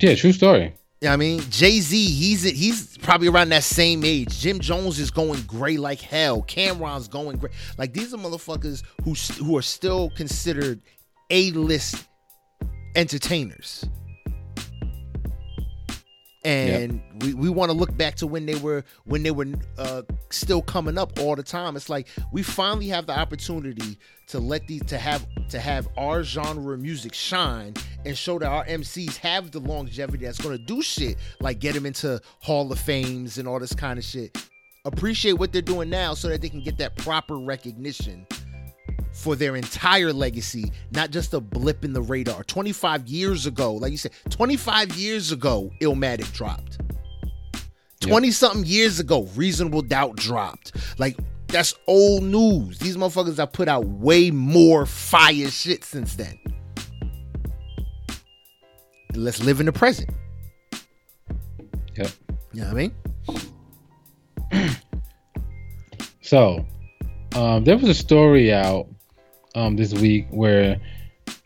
Yeah, true story. You know I mean, Jay Z, he's he's probably around that same age. Jim Jones is going gray like hell. Cam'ron's going gray. Like these are motherfuckers who who are still considered a list entertainers. And we, we want to look back to when they were when they were uh, still coming up all the time. It's like we finally have the opportunity to let these to have to have our genre of music shine and show that our MCs have the longevity that's going to do shit like get them into Hall of Fames and all this kind of shit. Appreciate what they're doing now so that they can get that proper recognition for their entire legacy, not just a blip in the radar. 25 years ago, like you said, 25 years ago, Illmatic dropped. 20 something years ago, Reasonable Doubt dropped. Like, that's old news. These motherfuckers have put out way more fire shit since then. Let's live in the present. Yep. You know what I mean? So, um, there was a story out um, this week where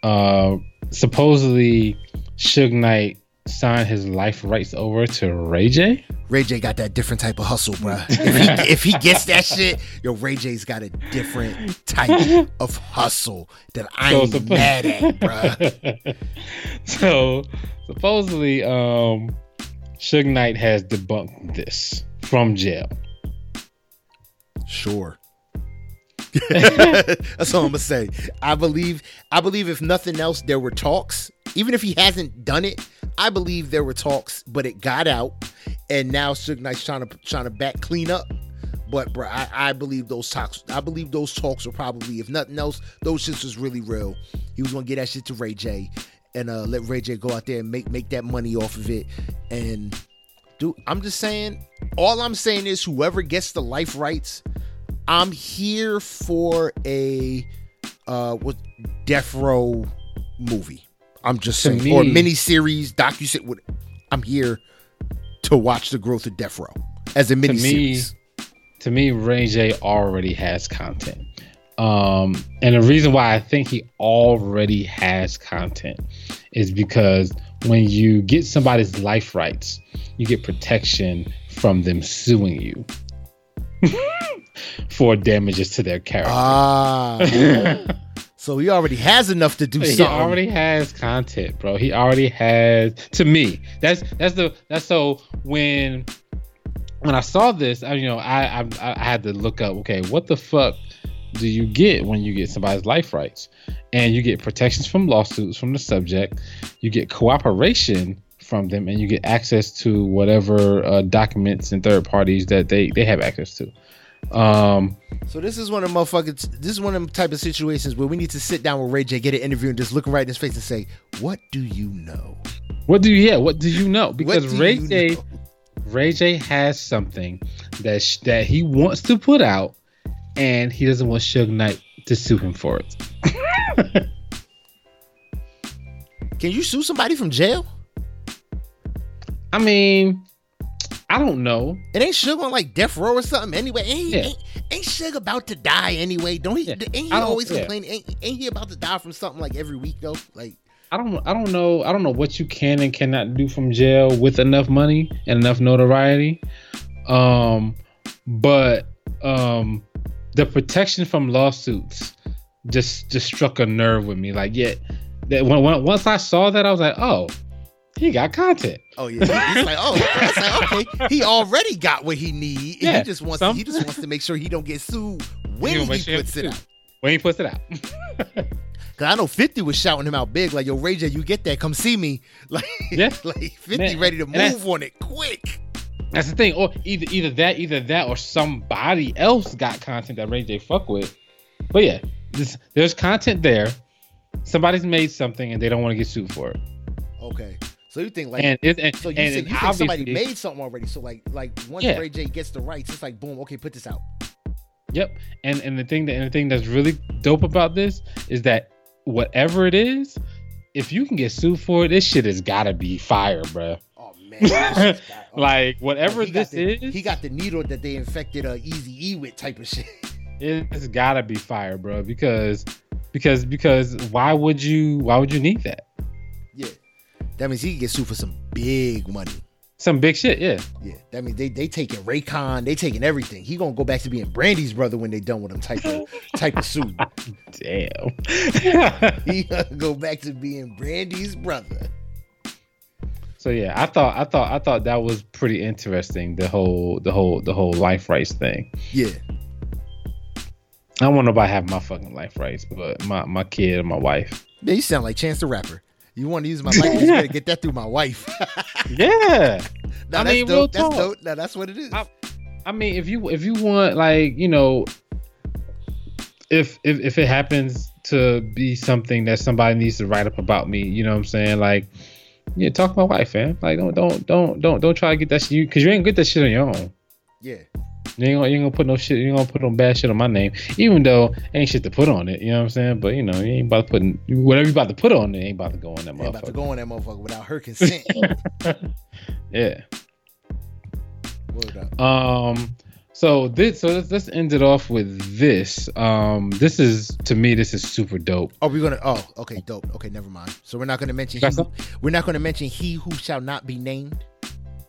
uh, supposedly Suge Knight signed his life rights over to Ray J. Ray J got that different type of hustle, bro. If he, if he gets that shit, yo, Ray J's got a different type of hustle that I ain't suppo- mad at, bro. so supposedly, um, Suge Knight has debunked this from jail. Sure. That's all I'm gonna say. I believe. I believe if nothing else, there were talks. Even if he hasn't done it, I believe there were talks, but it got out, and now Suge Knight's trying to trying to back clean up. But bro, I, I believe those talks. I believe those talks were probably, if nothing else, those shits was really real. He was gonna get that shit to Ray J, and uh, let Ray J go out there and make make that money off of it. And dude, I'm just saying. All I'm saying is, whoever gets the life rights, I'm here for a uh what death row movie. I'm just To saying, me- or mini series, docu sit. What I'm here to watch the growth of death row as a mini me, series. to me, Ray J already has content. Um, and the reason why I think he already has content is because when you get somebody's life rights, you get protection from them suing you for damages to their character. Ah, so he already has enough to do he something. already has content, bro. He already has. To me, that's that's the that's so when when I saw this, I, you know, I, I I had to look up. Okay, what the fuck do you get when you get somebody's life rights? And you get protections from lawsuits from the subject. You get cooperation from them, and you get access to whatever uh, documents and third parties that they they have access to. Um, So this is one of the motherfuckers. This is one of them type of situations where we need to sit down with Ray J, get an interview, and just look him right in his face and say, "What do you know?" what do you? Yeah, what do you know? Because Ray J. know? Ray J has something that sh- that he wants to put out, and he doesn't want Suge Knight to sue him for it. Can you sue somebody from jail? I mean, I don't know. It ain't Suge on like death row or something anyway. Ain't, Yeah. ain't, ain't Suge about to die anyway? Don't he? Yeah. Ain't he I always yeah. complaining? Ain't, ain't he about to die from something like every week though? Like, I don't. I don't know. I don't know what you can and cannot do from jail with enough money and enough notoriety. Um, but um, the protection from lawsuits just just struck a nerve with me. Like, yeah, that when, when once I saw that, I was like, oh, he got content. oh yeah, he's like, oh, like, okay, he already got what he need. Yeah, he just wants some- he just wants to make sure he don't get sued when he, sure puts it he- out. When he puts it out. Cause I know 50 was shouting him out big, like, yo, Ray J, you get that, come see me. Like, Yeah. like 50 Man, ready to move on it quick. That's the thing. Or either either that, either that, or somebody else got content that Ray J fuck with. But yeah, this, there's content there. Somebody's made something and they don't want to get sued for it. Okay. So you think like and it, and, so you, and think, you think somebody made something already. So like like once Yeah. Ray J gets the rights, it's like boom, okay, put this out. Yep. And and the thing that and the thing that's really dope about this is that whatever it is, if you can get sued for it, this shit has gotta be fire, bro. Oh man. got- oh, Like whatever this the, is, he got the needle that they infected uh, Easy E with type of shit. it's gotta be fire, bro. Because because because why would you why would you need that? That means he can get sued for some big money. Some big shit, yeah. Yeah. That means they they taking Raycon, they taking everything. He gonna go back to being Brandy's brother when they done with him type of type of suit. Damn. He gonna go back to being Brandy's brother. so yeah, I thought I thought I thought that was pretty interesting. The whole the whole the whole life rights thing. Yeah. I don't want nobody have my fucking life rights, but my my kid and my wife. Yeah, you sound like Chance the Rapper. You want to use my likeness? you better get that through my wife. Yeah. no, I that's mean, real dope. That's talk. dope. No, that's what it is. I- I mean, if you if you want like you know, if if if it happens to be something that somebody needs to write up about me, you know what I'm saying? Like, yeah, talk to my wife, man. Like, don't don't don't don't don't try to get that shit because you ain't get that shit on your own. yeah. You ain't, gonna, you ain't gonna put no shit. You ain't gonna put no bad shit on my name, even though ain't shit to put on it. You know what I'm saying? But you know, you ain't about to put whatever you about to put on it. Ain't about to go on that Ain't about to go on that motherfucker without her consent. Yeah. Um. So this so let's, let's end it off with this. Um, this is to me this is super dope. Are we gonna? Oh, okay, dope. Okay, never mind. So we're not gonna mention. He, we're not gonna mention he who shall not be named.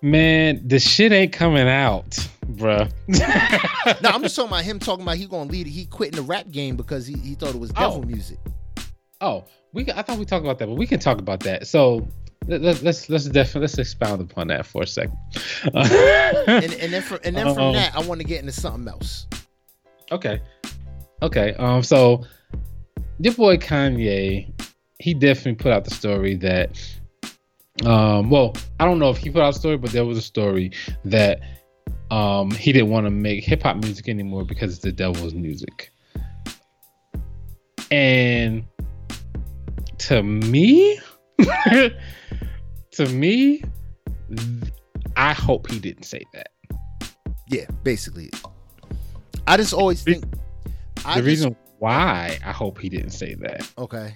Man, the shit ain't coming out, bruh. no, I'm just talking about him talking about he gonna lead. He quitting the rap game because he, he thought it was devil oh. music. Oh, we I thought we talked about that, but we can talk about that. So let, us let's let's definitely let's expound upon that for a second. and, and, then from and then from um, that, I want to get into something else. Okay, okay. Um, so your boy Kanye, he definitely put out the story that, um, well, I don't know if he put out a story, but there was a story that, um, he didn't want to make hip hop music anymore because it's the devil's music. And to me, to me, I hope he didn't say that. Yeah, basically. I just always think the I reason just, why I hope he didn't say that. Okay.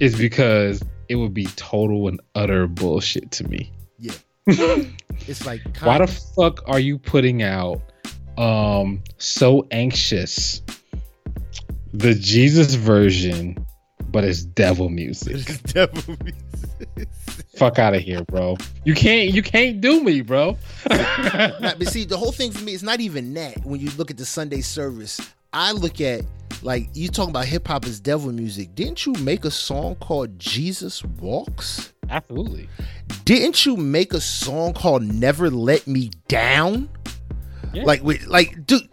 Is because it would be total and utter bullshit to me. Yeah. It's like why the fuck are you putting out um so anxious the Jesus version but it's devil music. It's devil music. Fuck out of here, bro. You can't you can't do me, bro. but see, the whole thing for me is not even that. When you look at the Sunday service, I look at like you talking about hip hop as devil music. Didn't you make a song called Jesus Walks? Absolutely. Didn't you make a song called Never Let Me Down? Yeah. Like, with, like, dude,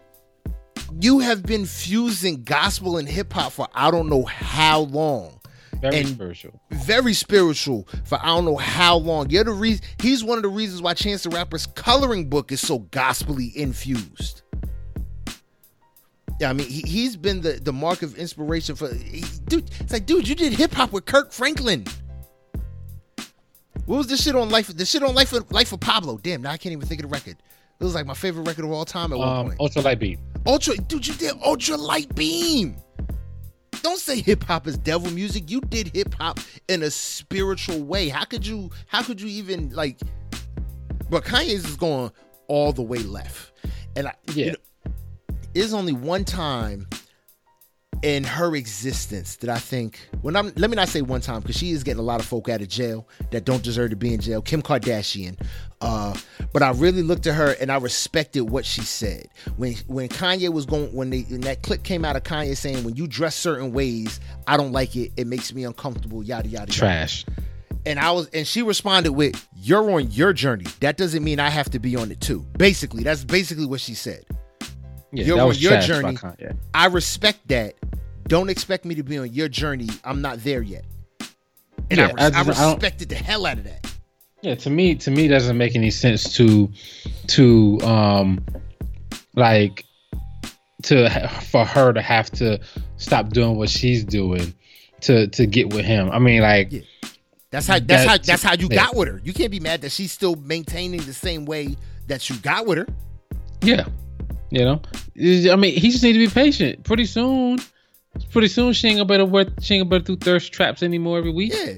you have been fusing gospel and hip hop for I don't know how long. Very and spiritual. Very spiritual for I don't know how long. You're the reason he's one of the reasons why Chance the Rapper's coloring book is so gospelly infused. Yeah, I mean, he, has been the, the mark of inspiration for he, dude. It's like, dude, you did hip hop with Kirk Franklin. What was this shit on life? The shit on life of life of Pablo. Damn, now I can't even think of the record. It was like my favorite record of all time at um, one point. Ultra Light Beam. Ultra, dude, you did Ultra Light Beam. Don't say hip hop is devil music. You did hip hop in a spiritual way. How could you? How could you even like? But Kanye's is going all the way left, and I, yeah, you know, there's only one time in her existence that I think when I'm let me not say one time because she is getting a lot of folk out of jail that don't deserve to be in jail. Kim Kardashian, uh, but I really looked at her and I respected what she said when when Kanye was going when they when that clip came out of Kanye saying when you dress certain ways I don't like it it makes me uncomfortable yada yada trash. Yada. And I was and she responded with you're on your journey that doesn't mean I have to be on it too. Basically that's basically what she said. Yeah, you're on your journey. I respect that. Don't expect me to be on your journey. I'm not there yet. And yeah, I, I, I respected the hell out of that. Yeah, to me, to me, doesn't make any sense to, to, um, like, to for her to have to stop doing what she's doing to to get with him. I mean, like, yeah. that's how that's how that's how you yeah. got with her. You can't be mad that she's still maintaining the same way that you got with her. Yeah, you know, I mean, he just need to be patient. Pretty soon, pretty soon she ain't gonna better work. She ain't gonna better do thirst traps anymore every week. Yeah.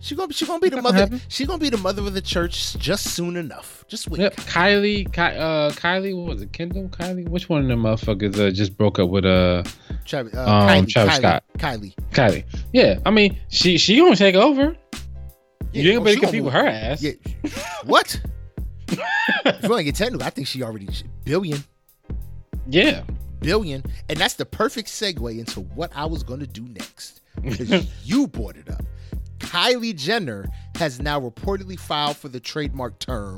She gonna she gonna be the mother. She gonna be the mother of the church just soon enough. Just wait. Yep. Kylie, Ky, uh, Kylie, what was it? Kendall, Kylie. Which one of them motherfuckers uh, just broke up with uh, Travis, uh um, Kylie, Travis Kylie, Scott? Kylie. Kylie. Yeah, I mean, she she gonna take over. Yeah, you ain't gonna oh, compete with her ass. Yeah. what? if you want to get technical, I think she already billion. Yeah. Billion, and that's the perfect segue into what I was going to do next. you brought it up. Kylie Jenner has now reportedly filed for the trademark term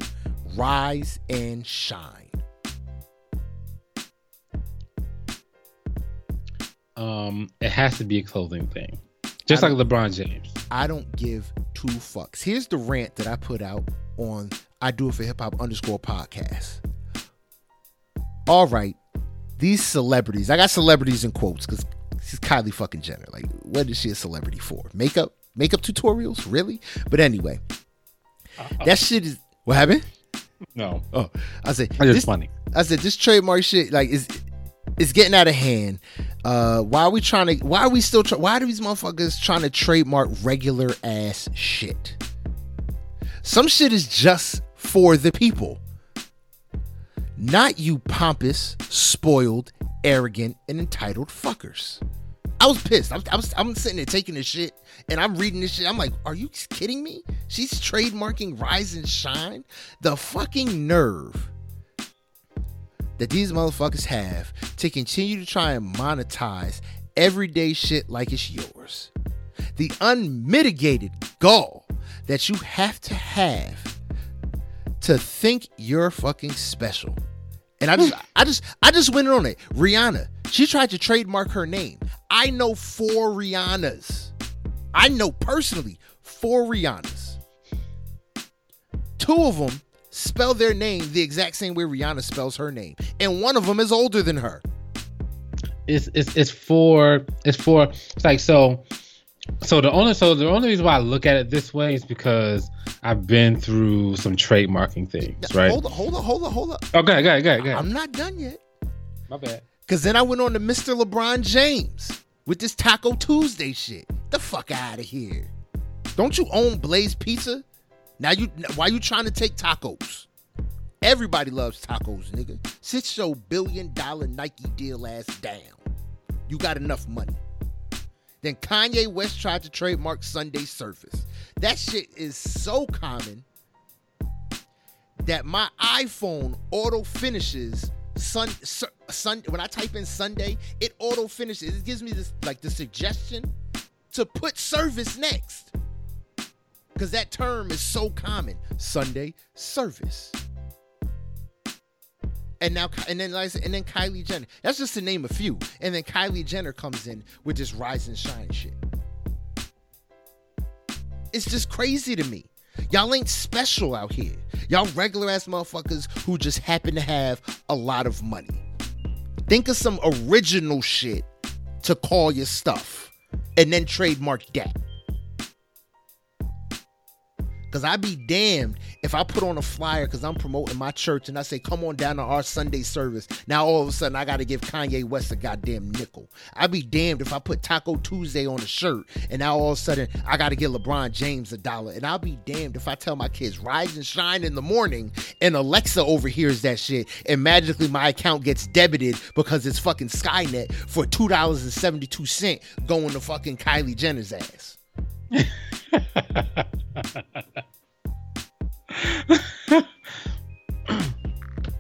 rise and shine. Um, it has to be a clothing thing, just like LeBron James. I don't give two fucks. Here's the rant that I put out on I do it for hip hop underscore podcast. All right, these celebrities, I got celebrities in quotes because she's Kylie fucking Jenner. Like, what is she a celebrity for? Makeup? makeup tutorials, really. But anyway, uh, that shit is what happened. No. Oh, I said it's funny. I said this trademark shit like is it's getting out of hand. Uh, why are we trying to? Why are we still? Try, why are these motherfuckers trying to trademark regular ass shit? Some shit is just for the people. Not you pompous, spoiled, arrogant, and entitled fuckers. I was pissed. I was, I was, I'm sitting there taking this shit and I'm reading this shit. I'm like, are you kidding me? She's trademarking Rise and Shine? The fucking nerve that these motherfuckers have to continue to try and monetize everyday shit like it's yours. The unmitigated gall that you have to have to think you're fucking special. And I just I just I just went on it. Rihanna, she tried to trademark her name. I know four Rihannas. I know personally four Rihannas. Two of them spell their name the exact same way Rihanna spells her name, and one of them is older than her. It's it's it's for it's for it's like so so the only so the only reason why I look at it this way is because I've been through some trademarking things, right? Hold on, hold on, hold on, hold on. Oh, okay, go ahead, go ahead, go ahead. I'm not done yet. My bad. Cause then I went on to Mr. LeBron James with this Taco Tuesday shit. The fuck out of here. Don't you own Blaze Pizza? Now you why you trying to take tacos? Everybody loves tacos, nigga. Sit your billion dollar Nike deal ass down. You got enough money. Then Kanye West tried to trademark Sunday Service. That shit is so common that my iPhone auto finishes sun, sun when I type in Sunday, it auto finishes. It gives me this like the suggestion to put service next. Cause that term is so common. Sunday service. And now, and then, like, and then Kylie Jenner. That's just to name a few. And then Kylie Jenner comes in with this rise and shine shit. It's just crazy to me. Y'all ain't special out here. Y'all regular ass motherfuckers who just happen to have a lot of money. Think of some original shit to call your stuff and then trademark that. Cause I'd be damned if I put on a flyer because I'm promoting my church and I say, come on down to our Sunday service. Now all of a sudden I gotta give Kanye West a goddamn nickel. I'd be damned if I put Taco Tuesday on a shirt and now all of a sudden I gotta give LeBron James a dollar. And I'll be damned if I tell my kids rise and shine in the morning and Alexa overhears that shit and magically my account gets debited because it's fucking Skynet for two dollars and seventy two cent going to fucking Kylie Jenner's ass.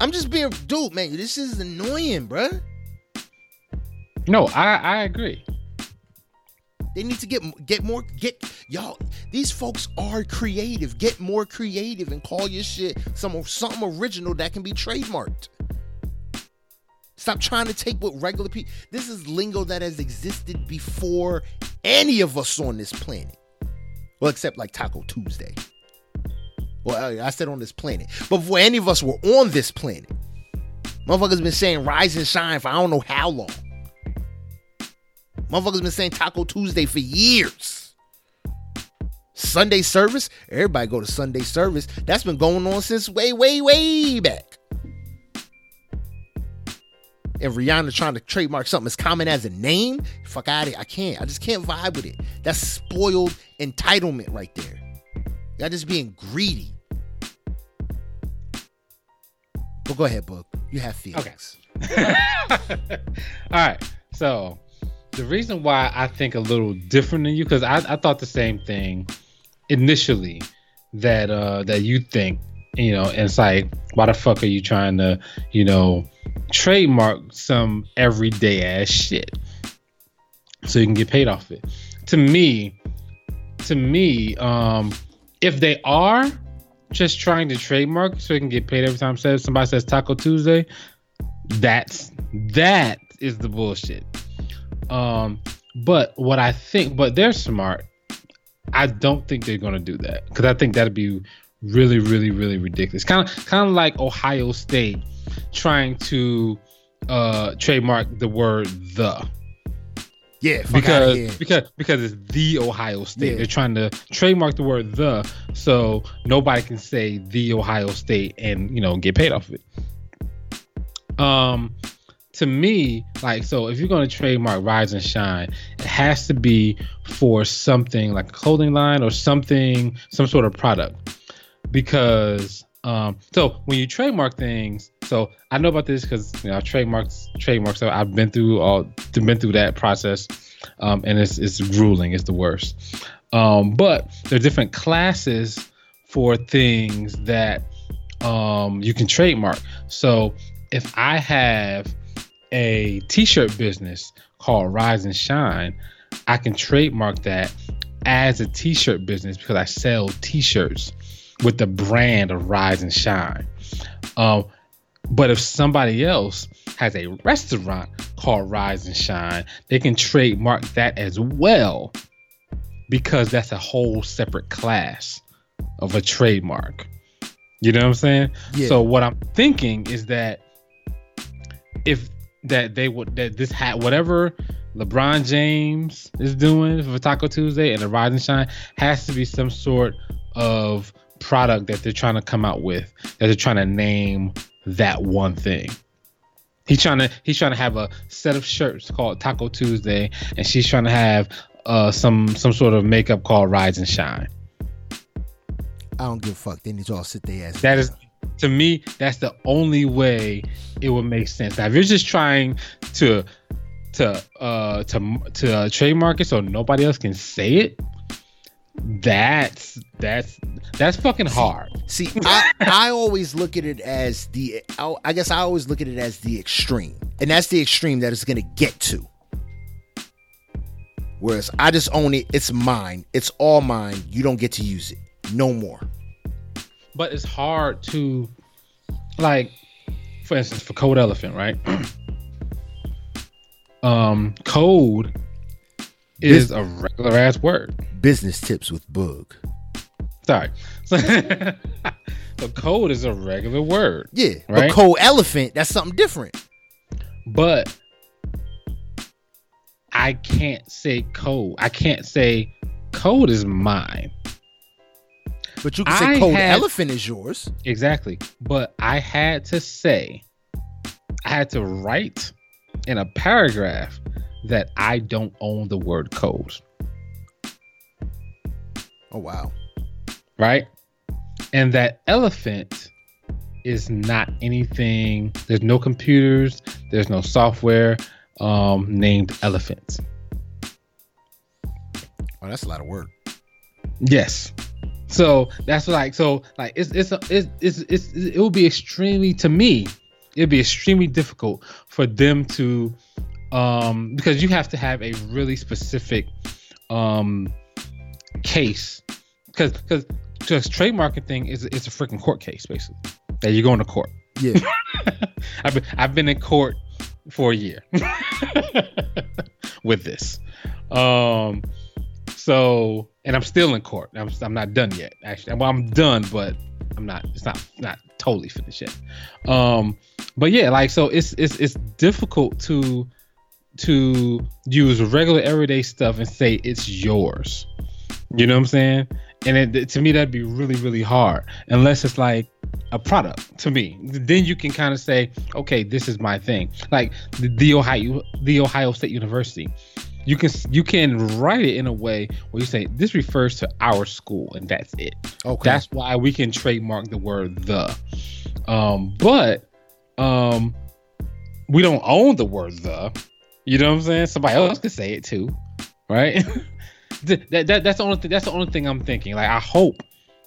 I'm just being, dude, man. This is annoying, bruh. No, I I agree. They need to get get more get y'all. These folks are creative. Get more creative and call your shit some something original that can be trademarked. Stop trying to take what regular people. This is lingo that has existed before any of us on this planet. Well, except like Taco Tuesday. Well, I said on this planet. But before any of us were on this planet, motherfuckers been saying rise and shine for I don't know how long. Motherfuckers been saying Taco Tuesday for years. Sunday service, everybody go to Sunday service. That's been going on since way, way, way back. And Rihanna trying to trademark something as common as a name, fuck out of here. I can't. I just can't vibe with it. That's spoiled entitlement right there. Y'all just being greedy. But go ahead, Book. You have feelings. Okay. All right. So the reason why I think a little different than you, because I, I thought the same thing initially that uh that you think, you know, and it's like, why the fuck are you trying to, you know, trademark some everyday ass shit so you can get paid off it? To me, to me, um, if they are just trying to trademark so they can get paid every time says somebody says Taco Tuesday, that's that is the bullshit. Um, but what I think, but they're smart. I don't think they're gonna do that because I think that'd be really, really, really ridiculous. Kind of, kind of like Ohio State trying to uh trademark the word the. Yeah, because because because it's the Ohio State. Yeah. They're trying to trademark the word the so nobody can say the Ohio State and you know get paid off of it. Um to me, like so if you're gonna trademark Rise and Shine, it has to be for something like a clothing line or something, some sort of product. Because Um, so when you trademark things, so I know about this because you know trademarks, trademarks. So I've been through all, been through that process, um, and it's it's grueling. It's the worst. Um, but there are different classes for things that um, you can trademark. So if I have a t-shirt business called Rise and Shine, I can trademark that as a t-shirt business because I sell t-shirts with the brand of Rise and Shine. Um, but if somebody else has a restaurant called Rise and Shine, they can trademark that as well because that's a whole separate class of a trademark. You know what I'm saying? Yeah. So what I'm thinking is that if that they would that this hat whatever LeBron James is doing for Taco Tuesday and the Rise and Shine has to be some sort of product that they're trying to come out with that they're trying to name that one thing. He's trying to he's trying to have a set of shirts called Taco Tuesday, and she's trying to have uh, some some sort of makeup called Rise and Shine. I don't give a fuck. They need to all sit their ass. That is down. to me, that's the only way it would make sense. Now, if you're just trying to to uh to to uh, trademark it so nobody else can say it, that's that's that's fucking hard. See, I, I always look at it as the. I, I guess I always look at it as the extreme, and that's the extreme that it's gonna get to. Whereas I just own it. It's mine. It's all mine. You don't get to use it. No more. But it's hard to like for instance for code elephant, right? um code is a regular ass word. Business tips with Boog. Sorry. So, code is a regular word. Yeah, Right. but cold elephant. That's something different. but I can't say code. I can't say code is mine. But you can say I cold had- elephant is yours. Exactly. But I had to say, I had to write in a paragraph that I don't own the word code, Oh wow. right? And that elephant is not anything, there's no computers, there's no software um, named elephant. Oh, that's a lot of work. Yes. So that's like so like it's it's it's it's, it's it will be extremely to me it'd be extremely difficult for them to um because you have to have a really specific um case because because just trademarking thing is it's a freaking court case basically that you're going to court Yeah. I've been, I've been in court for a year with this. Um, so, and I'm still in court. I'm, I'm not done yet. Actually, well, I'm done, but I'm not. It's not not totally finished yet. Um, but yeah, like so, it's it's it's difficult to to use regular everyday stuff and say it's yours. You know what I'm saying? And it, to me, that'd be really really hard unless it's like a product to me. Then you can kind of say, okay, this is my thing. Like the, the Ohio the Ohio State University. You can you can write it in a way where you say this refers to our school and that's it. Okay. That's why we can trademark the word the. Um, but um, we don't own the word the. You know what I'm saying? Somebody else could say it too, right? That, that that's the only thing. That's the only thing I'm thinking. Like I hope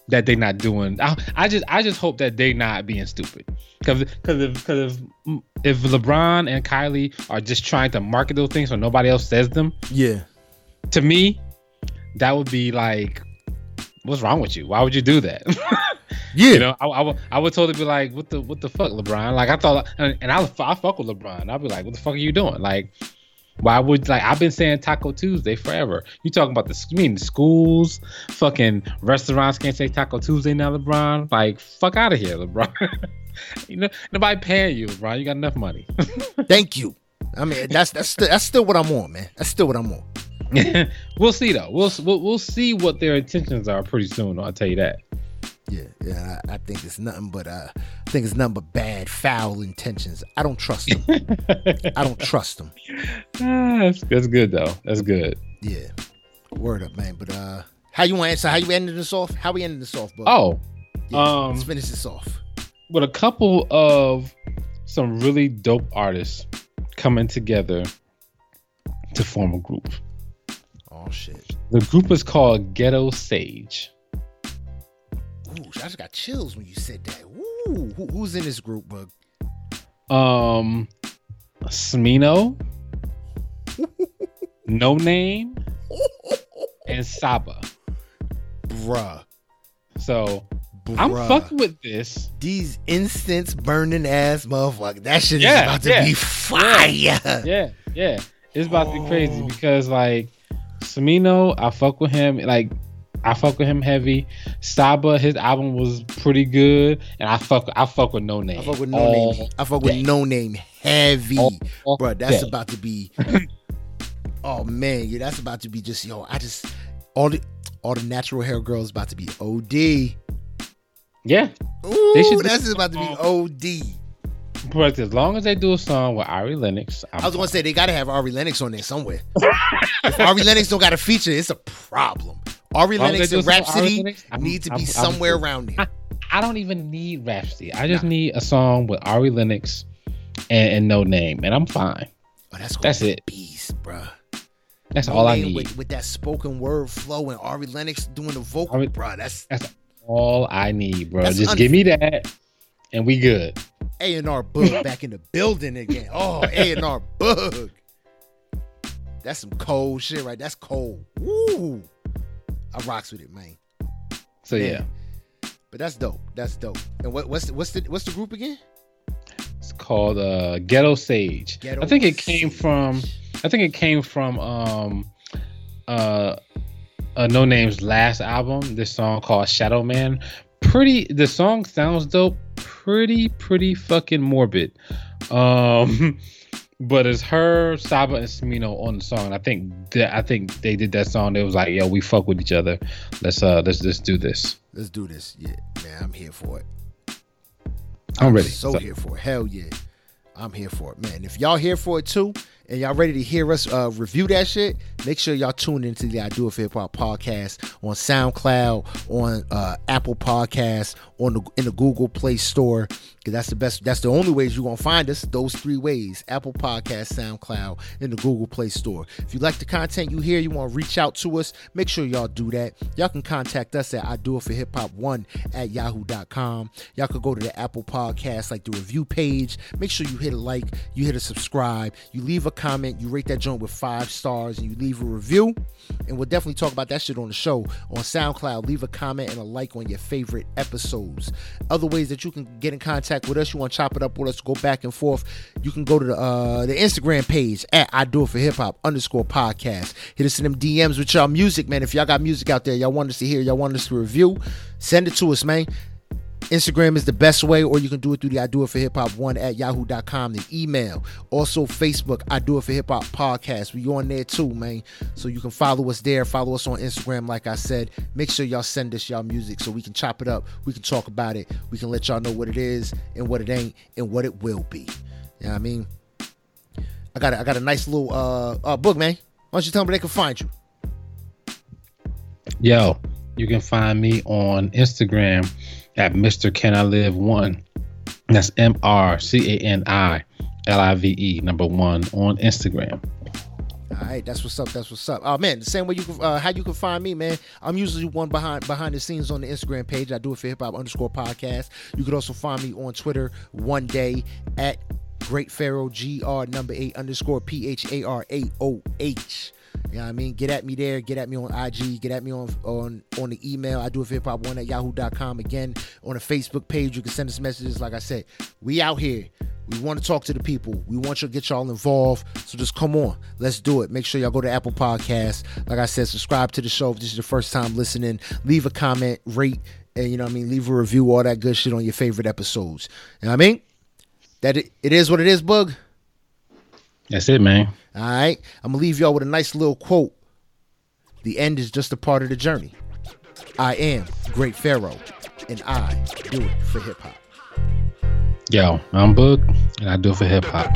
that they're not doing. I, I just I just hope that they're not being stupid. Because because if because if if LeBron and Kylie are just trying to market those things so nobody else says them, yeah. to me, that would be like, what's wrong with you? Why would you do that? Yeah. you know, I, I, would I would totally be like, what the what the fuck, LeBron? Like I thought, and, and I I fuck with LeBron. I'd be like, what the fuck are you doing? Like, why would like I've been saying Taco Tuesday forever? You talking about the you mean schools, fucking restaurants can't say Taco Tuesday now, LeBron? Like, fuck out of here, LeBron. you know, nobody paying you, LeBron. You got enough money. Thank you. I mean, that's that's still, that's still what I'm on, man. That's still what I'm on. we'll see though. We'll, we'll we'll see what their intentions are pretty soon. I'll tell you that. Yeah, yeah. I, I think it's nothing but uh, I think it's nothing but bad, foul intentions. I don't trust them. I don't trust them. Ah, that's, that's good though. That's good. Yeah. Word up, man. But uh, how you want to answer? How you ending this off? How we ending this off, bro? Oh, Um, Let's finish this off. with a couple of some really dope artists coming together to form a group. Oh shit. The group is called Ghetto Sage. Ooh, I just got chills when you said that. Ooh, who, who's in this group, bug? Um, Smino, Noname, and Saba. Bruh. So Bruh. I'm fucking with this. These instance burning ass motherfucker. That shit Yeah, is about to yeah, be fire. Yeah, yeah. It's about to be crazy Oh. because like Smino, I fuck with him. Like I fuck with him heavy. Saba, his album was pretty good, and I fuck I fuck with Noname. I fuck with no all name. I fuck with day. Noname heavy. all Bruh, that's day. about to be Oh man, yeah, that's about to be just yo, I just all the all the natural hair girls about to be OD. Yeah, Ooh, They should that's about to be OD. But as long as they do a song with Ari Lennox, I'm I was gonna say they gotta have Ari Lennox on there somewhere. if Ari Lennox don't got a feature, it's a problem. Ari Lennox and do a song with Ari Rapsody Lennox, need to be I'm- I'm somewhere cool. around there. I don't even need Rapsody. I just need a song with Ari Lennox and, and Noname, and I'm fine. Oh, that's That's it. beast, bruh. That's No all I need. With, with that spoken word flow and Ari Lennox doing the vocal, Ari- bruh. That's all I need, bro. That's Just un- give me that, and we good. A and R Bug back in the building again. Oh, A and R Bug. That's some cold shit, right? That's cold. Woo! I rocks with it, man. So Man. yeah, But that's dope. That's dope. And what, what's the, what's the what's the group again? it's called uh, Ghetto Sage. Ghetto I think it came Sage. from. I think it came from um, uh, uh, Noname's last album. This song called Shadowman. Pretty. The song sounds dope. Pretty, pretty fucking morbid. Um, but it's her, Saba, and Smino on the song. I think that I think they did that song. It was like, "Yo, we fuck with each other. Let's uh, let's let's do this." Let's do this. Yeah, man, I'm here for it. I'm ready. So, So- here for it. Hell yeah. I'm here for it, man. If y'all here for it too, and y'all ready to hear us uh, review that shit, make sure y'all tune into the I Do It for Hip Hop podcast on SoundCloud, on uh, Apple Podcasts, on the in the Google Play Store. Cause that's the best. That's the only ways you're gonna find us. Those three ways: Apple Podcast, SoundCloud, and the Google Play Store. If you like the content you hear, you want to reach out to us, make sure y'all do that. Y'all can contact us at I Do It for Hip Hop One at yahoo.com. Y'all could go to the Apple Podcast, like the review page. Make sure you hit a like, you hit a subscribe, you leave a comment, you rate that joint with five stars, and you leave a review. And we'll definitely talk about that shit on the show on SoundCloud. Leave a comment and a like on your favorite episodes. Other ways that you can get in contact with us, you want to chop it up with us, go back and forth. You can go to the uh, the Instagram page at I Do It for Hip Hop underscore podcast. Hit us in them DMs with y'all music, man. If y'all got music out there, y'all want us to hear, y'all want us to review, send it to us, man. Instagram is the best way, or you can do it through the I Do It for Hip Hop one at yahoo.com, the email. Also, Facebook, I Do It for Hip Hop podcast. We on there too, man. So you can follow us there, follow us on Instagram, like I said. Make sure y'all send us y'all music so we can chop it up, we can talk about it, we can let y'all know what it is and what it ain't and what it will be. You know what I mean? I got a, I got a nice little uh, uh book, man. Why don't you tell me they can find you? Yo, you can find me on Instagram at Mr. Can I Live One. That's M R C A N I L I V E number one on Instagram. All right, that's what's up. That's what's up. Oh man, the same way you can uh, how you can find me, man. I'm usually one behind behind the scenes on the Instagram page. I do it for hip hop underscore podcast. You could also find me on Twitter one day at Great Pharaoh Gr number eight underscore P H A R A O H. You know what I mean? Get at me there. Get at me on IG. Get at me on on on the email. I do it hip hop one at yahoo.com. Again, on the Facebook page, you can send us messages. Like I said, we out here. We want to talk to the people. We want to get y'all involved. So just come on. Let's do it. Make sure y'all go to Apple Podcasts. Like I said, subscribe to the show if this is your first time listening. Leave a comment, rate, and you know what I mean, leave a review, all that good shit on your favorite episodes. You know what I mean? That it, it is what it is, Bug. That's it, man. All right. I'm gonna leave y'all with a nice little quote. The end is just a part of the journey. I am Great Pharaoh, and I do it for hip hop. Yo, I'm Book, and I do it for hip hop.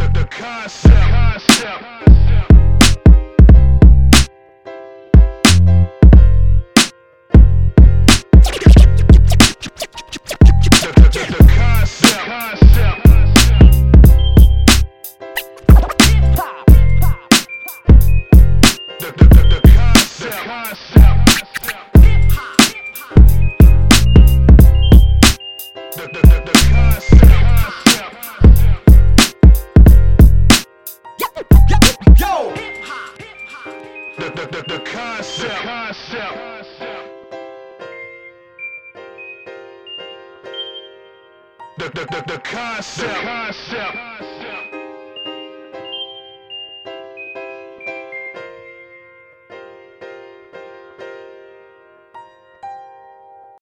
concept. The concept.